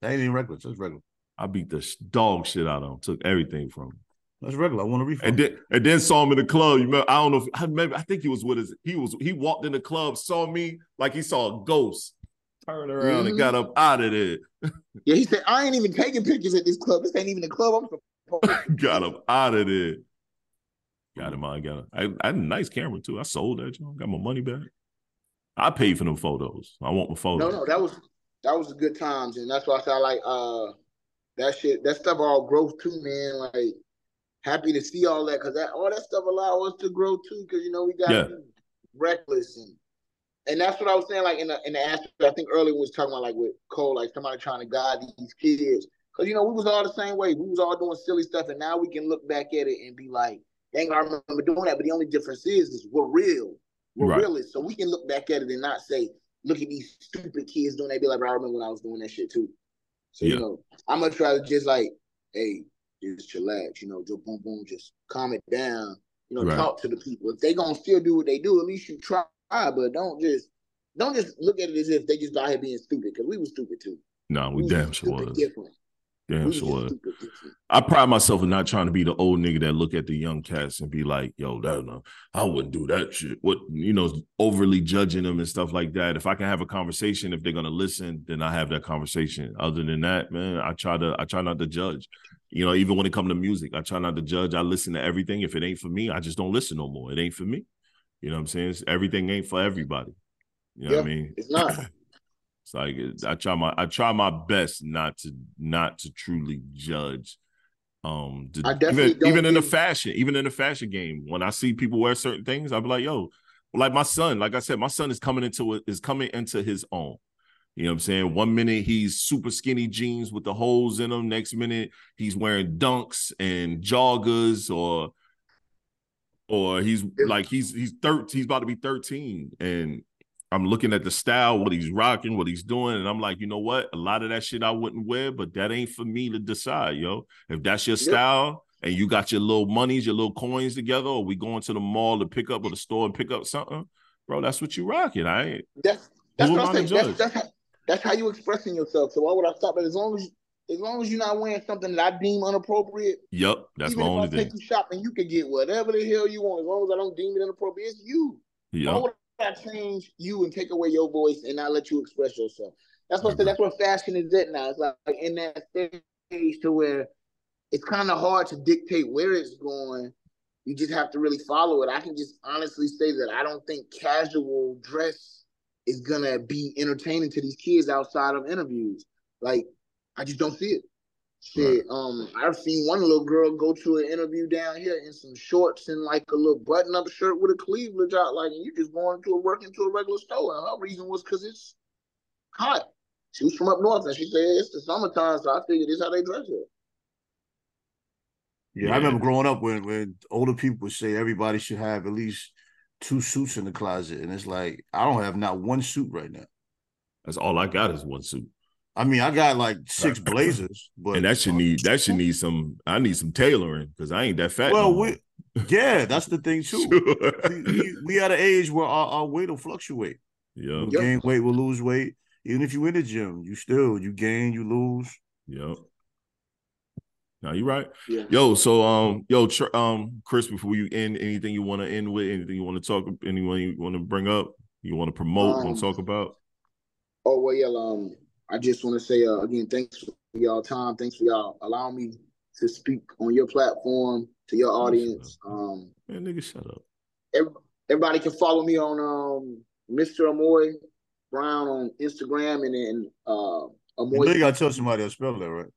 Speaker 4: That ain't even regular. That's regular.
Speaker 2: I beat the dog shit out of him. Took everything from him.
Speaker 4: That's regular. I want to refund.
Speaker 2: And then and then saw him in the club. You remember? I don't know. If, I remember. I think he was with his. He was. He walked in the club, saw me like he saw a ghost. Turned around and
Speaker 3: Mhm.
Speaker 2: got up out of there. [laughs]
Speaker 3: Yeah, he said, I ain't even taking pictures at this club. This ain't even the club I'm supposed [laughs]
Speaker 2: got up out of there. Got him. I got. Him. I, I had a nice camera too. I sold that. Joint. Got my money back. I paid for them photos. I want my photos.
Speaker 3: no, no, that was that was the good times, and that's why I said I like uh that shit. That stuff all growth too, man. Like happy to see all that because that all that stuff allow us to grow too. Because you know we got
Speaker 2: Yeah.
Speaker 3: reckless and and that's what I was saying. Like in the in the aspect, I think earlier we was talking about like with Cole, like somebody trying to guide these kids. Because you know we was all the same way. We was all doing silly stuff, and now we can look back at it and be like, "Dang, I remember doing that." But the only difference is, is we're real. We're
Speaker 2: Right.
Speaker 3: realists, so we can look back at it and not say, "Look at these stupid kids doing." that." be like, "I remember when I was doing that shit too." So
Speaker 2: Yeah.
Speaker 3: you know, I'm gonna try to just like, "Hey, just chillax," you know, just boom, boom, just calm it down. You know,
Speaker 2: Right.
Speaker 3: talk to the people. If they gonna still do what they do, at least you try. But don't just don't just look at it as if they just out here being stupid because we were stupid too.
Speaker 2: No, we
Speaker 3: was
Speaker 2: damn sure was.
Speaker 3: different.
Speaker 2: Damn
Speaker 3: we
Speaker 2: sure was. I pride myself in not trying to be the old nigga that look at the young cats and be like, "Yo, that no, I wouldn't do that shit." What you know, overly judging them and stuff like that. If I can have a conversation, if they're gonna listen, then I have that conversation. Other than that, man, I try to I try not to judge. You know, even when it comes to music, I try not to judge. I listen to everything. If it ain't for me, I just don't listen no more. It ain't for me. You know what I'm saying? It's, everything ain't for everybody. You know
Speaker 3: Yeah,
Speaker 2: what I mean?
Speaker 3: It's not. [laughs]
Speaker 2: It's like I try my I try my best not to not to truly judge. Um, to- even even in the fashion, even in the fashion game, when I see people wear certain things, I'll be like, "Yo, like my son, like I said, my son is coming into it is coming into his own." You know what I'm saying? One minute he's super skinny jeans with the holes in them. Next minute he's wearing dunks and joggers, or or he's like he's he's thir- he's about to be 13, and I'm looking at the style, what he's rocking, what he's doing, and I'm like, you know what? A lot of that shit I wouldn't wear, but that ain't for me to decide, yo. If that's your style and you got your little monies, your little coins together, or we going to the mall to pick up or the store and pick up something, bro, that's what you rocking. I ain't.
Speaker 3: That's that's what I'm saying. That's, that's how that's how you expressing yourself. So why would I stop it? As long as as long as you're not wearing something that I deem inappropriate,
Speaker 2: Yep, that's
Speaker 3: even
Speaker 2: my
Speaker 3: if
Speaker 2: only
Speaker 3: I
Speaker 2: thing.
Speaker 3: take you shopping, you can get whatever the hell you want. As long as I don't deem it inappropriate, it's you. Why
Speaker 2: Yep,
Speaker 3: would I change you and take away your voice and not let you express yourself? That's what. That's where fashion is at now. It's like in that stage to where it's kind of hard to dictate where it's going. You just have to really follow it. I can just honestly say that I don't think casual dress is gonna be entertaining to these kids outside of interviews. Like, I just don't see it. Shit, um, I've seen one little girl go to an interview down here in some shorts and like a little button-up shirt with a cleavage out, like, and you just going to a work into a regular store. And her reason was because it's hot. She was from up north, and she said it's the summertime, so I figured this how they dress here.
Speaker 4: Yeah,
Speaker 2: Yeah.
Speaker 4: I remember growing up when when older people would say everybody should have at least two suits in the closet, and it's like I don't have not one suit right now.
Speaker 2: that's all I got is one suit,
Speaker 4: I mean, I got like six [clears throat] blazers, but
Speaker 2: and that should need that should need some. I need some tailoring because I ain't that fat.
Speaker 4: well,
Speaker 2: no
Speaker 4: we [laughs] yeah, that's the thing too. [laughs] we, we, we at an age where our, our weight will fluctuate.
Speaker 2: yeah,
Speaker 4: We'll
Speaker 3: Yep.
Speaker 4: gain weight, we'll lose weight. Even if you in the gym, you still you gain, you lose.
Speaker 2: yeah. No, you right.
Speaker 3: Yeah.
Speaker 2: Yo, so um, yo, tr- um, Chris, before you end, anything you want to end with, anything you want to talk, anyone you want to bring up, you want to promote, want
Speaker 3: Um,
Speaker 2: to talk about?
Speaker 3: Oh well, yeah. Um, I just want to say uh, again, thanks for y'all time. Thanks for y'all allowing me to speak on your platform to your audience. Um,
Speaker 2: Man, nigga, shut up.
Speaker 3: every- everybody can follow me on um Mr. Amoy Brown on Instagram and then uh Amoy.
Speaker 4: you gotta tell somebody to spell that, right?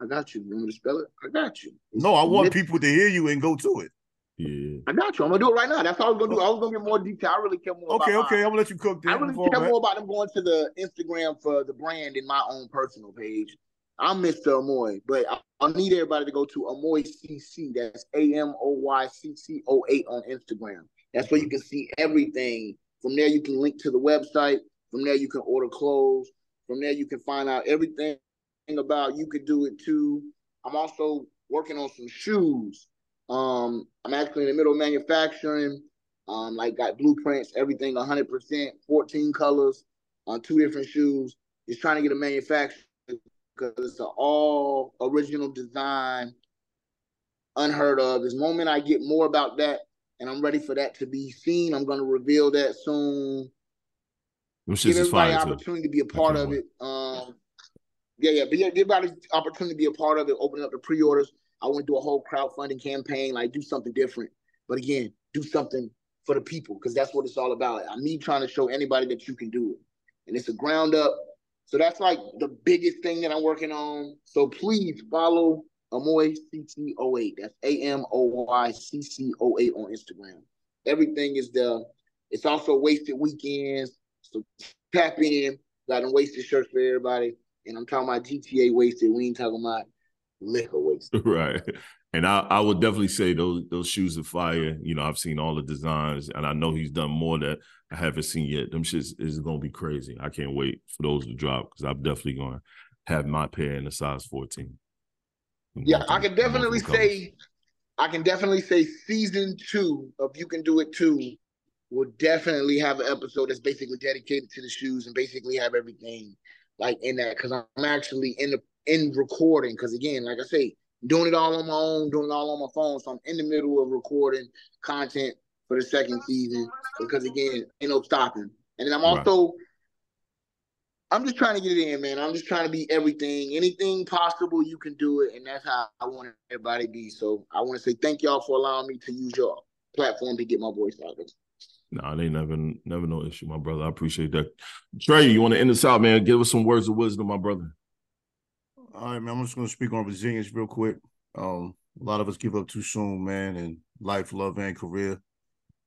Speaker 3: I got you. You want me to spell it? I got you.
Speaker 4: No, I want
Speaker 3: Mid-
Speaker 4: people to hear you and go to it.
Speaker 2: Yeah,
Speaker 3: I got you. I'm gonna do it right now. That's all I was gonna do. I was gonna get more detail. I really care more.
Speaker 4: Okay,
Speaker 3: about
Speaker 4: okay,
Speaker 3: mine.
Speaker 4: I'm gonna let you cook
Speaker 3: I
Speaker 4: this.
Speaker 3: really care more about them going to the Instagram for the brand in my own personal page. I'm Mr. Amoy, but I, I need everybody to go to Amoy CC. That's A M O Y C C O 8 on Instagram. That's where you can see everything. From there, you can link to the website. From there, you can order clothes. From there, you can find out everything about you could do it too. I'm also working on some shoes. Um, I'm actually in the middle of manufacturing. Um, like got blueprints, everything 100%, 14 colors on two different shoes. Just trying to get a manufacturer because it's an all original design, unheard of. This moment I get more about that, and I'm ready for that to be seen. I'm going to reveal that soon
Speaker 2: shits
Speaker 3: give everybody an
Speaker 2: too.
Speaker 3: opportunity to be a part of it. Um, yeah, yeah, but yeah, give everybody opportunity to be a part of it. Opening up the pre-orders. I want to do a whole crowdfunding campaign, like do something different. But again, do something for the people because that's what it's all about. I'm me trying to show anybody that you can do it, and it's a ground up. So that's like the biggest thing that I'm working on. So please follow Amoy CC08. That's A M O Y C C 08 on Instagram. Everything is there. It's also wasted weekends. So tap in. Got them wasted shirts for everybody. And I'm talking about GTA wasted. We ain't talking about liquor wasted. [laughs]
Speaker 2: right. And I, I would definitely say those those shoes are fire. You know, I've seen all the designs, and I know he's done more that I haven't seen yet. Them shits is gonna be crazy. I can't wait for those to drop because I'm definitely gonna have my pair in the size 14.
Speaker 3: Yeah, I can definitely say, I can definitely say season two of You Can Do It Too will definitely have an episode that's basically dedicated to the shoes and basically have everything like in that because I'm actually in the in recording because again, like I say, doing it all on my own, doing it all on my phone. So I'm in the middle of recording content for the second season because again, ain't no stopping. And then I'm
Speaker 2: Right.
Speaker 3: also I'm just trying to get it in, man. I'm just trying to be everything, anything possible you can do it, and that's how I want everybody to be. So I want to say thank y'all for allowing me to use your platform to get my voice out there.
Speaker 2: No, nah, they never, never no issue, my brother. I appreciate that. Tre, you want to end this out, man? Give us some words of wisdom, my brother.
Speaker 4: All right, man. I'm just going to speak on resilience real quick. Um, a lot of us give up too soon, man, in life, love, and career.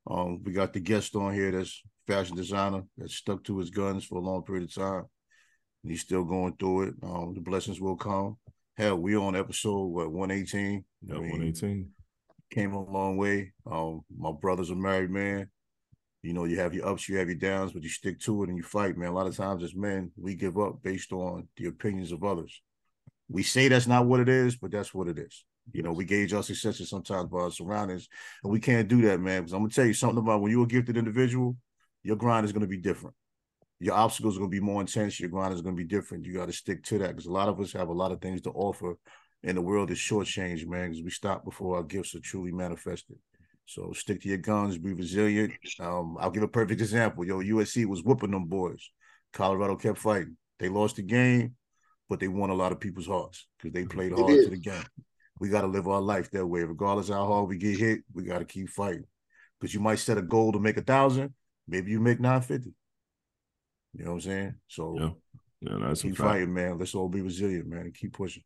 Speaker 4: Um, we got the guest on here that's fashion designer that stuck to his guns for a long period of time. And he's still going through it. Um, the blessings will come. Hell, we on episode what 118.
Speaker 2: Yeah, I mean, 118.
Speaker 4: Came a long way. Um, my brother's a married man. You know, you have your ups, you have your downs, but you stick to it and you fight, man. A lot of times as men, we give up based on the opinions of others. We say that's not what it is, but that's what it is. You know, we gauge our successes sometimes by our surroundings, and we can't do that, man. Because I'm gonna tell you something about when you're a gifted individual, your grind is gonna be different. Your obstacles are gonna be more intense. Your grind is gonna be different. You got to stick to that because a lot of us have a lot of things to offer, and the world is shortchanged, man. Because we stop before our gifts are truly manifested. So stick to your guns, be resilient. Um, I'll give a perfect example. Yo, USC was whooping them boys. Colorado kept fighting. They lost the game, but they won a lot of people's hearts because they played hard to the game we got to live our life that way. Regardless how hard we get hit, we got to keep fighting. Because you might set a goal to make a thousand, maybe you make nine fifty. You know what I'm saying? So
Speaker 2: yeah, yeah that's
Speaker 4: keep fighting, man. Let's all be resilient, man, and keep pushing.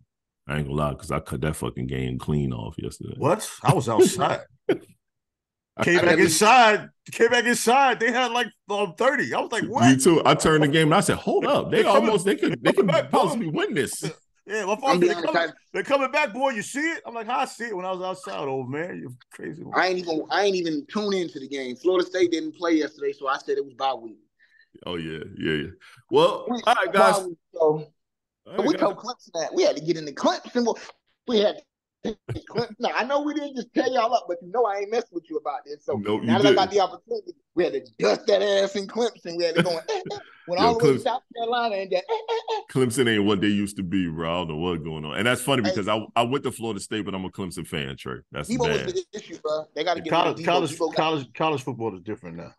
Speaker 2: I ain't gonna lie, because I cut that fucking game clean off yesterday.
Speaker 4: What? I was outside. [laughs] came [laughs] back inside. Came back inside. They had like um, thirty. I was like, "What?"
Speaker 2: Me too. I turned the game and I said, "Hold up! They almost they could they could [laughs] possibly win this." [laughs]
Speaker 4: Yeah, my father, they're coming, they're coming back, boy. You see it? I'm like, I see it when I was outside, old man. You're crazy. Man.
Speaker 3: I ain't even I ain't even tune into the game. Florida State didn't play yesterday, so I said it was bye week.
Speaker 2: Oh yeah, yeah, yeah. Well, we, all right, guys. Week, so,
Speaker 3: all right, we guys. told Clemson that we had to get in the Clemson. We had [laughs] now I know we didn't just tell y'all up, but you know I ain't messing with you about this. So now that. I got the opportunity, we had to dust that ass in Clemson. We had to go [laughs] eh, eh, when all the way to South Carolina and then, eh,
Speaker 2: Clemson ain't what they used to be, bro. I don't know what's going on. And that's funny because hey, I, I went to Florida State, but I'm a Clemson fan, Tre. That's Dabo bad.
Speaker 3: the issue, bro. They got to get
Speaker 4: college college
Speaker 3: Dabo
Speaker 4: college, college football is different now.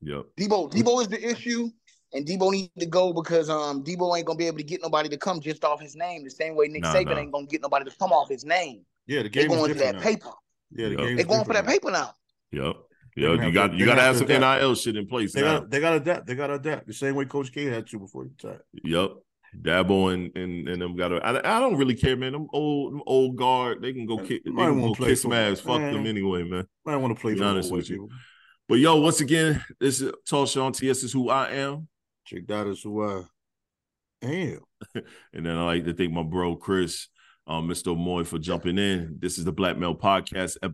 Speaker 2: Yep.
Speaker 3: Dabo Dabo is the issue. And Dabo need to go because um Dabo ain't gonna be able to get nobody to come just off his name. The same way Nick nah, Saban nah. ain't gonna get nobody to come off his name.
Speaker 4: Yeah, the game
Speaker 3: they going
Speaker 4: for
Speaker 3: that
Speaker 4: now.
Speaker 3: paper.
Speaker 4: Yeah, the yep. game.
Speaker 3: They going for that paper now.
Speaker 2: Yep. Yo, you got you got to have some NIL shit in place.
Speaker 4: They got they got to adapt. They got to adapt the same way Coach K had to before he retired.
Speaker 2: Yep. Dabo and and, and them got to. I, I don't really care, man. Them old them old guard, they can go kick. They can go kiss some ass. Fuck them anyway, man.
Speaker 4: I want to play.
Speaker 2: Be honest with you. But yo, once again, this is Tallshon TS is who I am.
Speaker 4: Check that who I am.
Speaker 2: and then I like to thank my bro Chris um, Mr. Amoy for jumping in. This is the Black Male Podcast,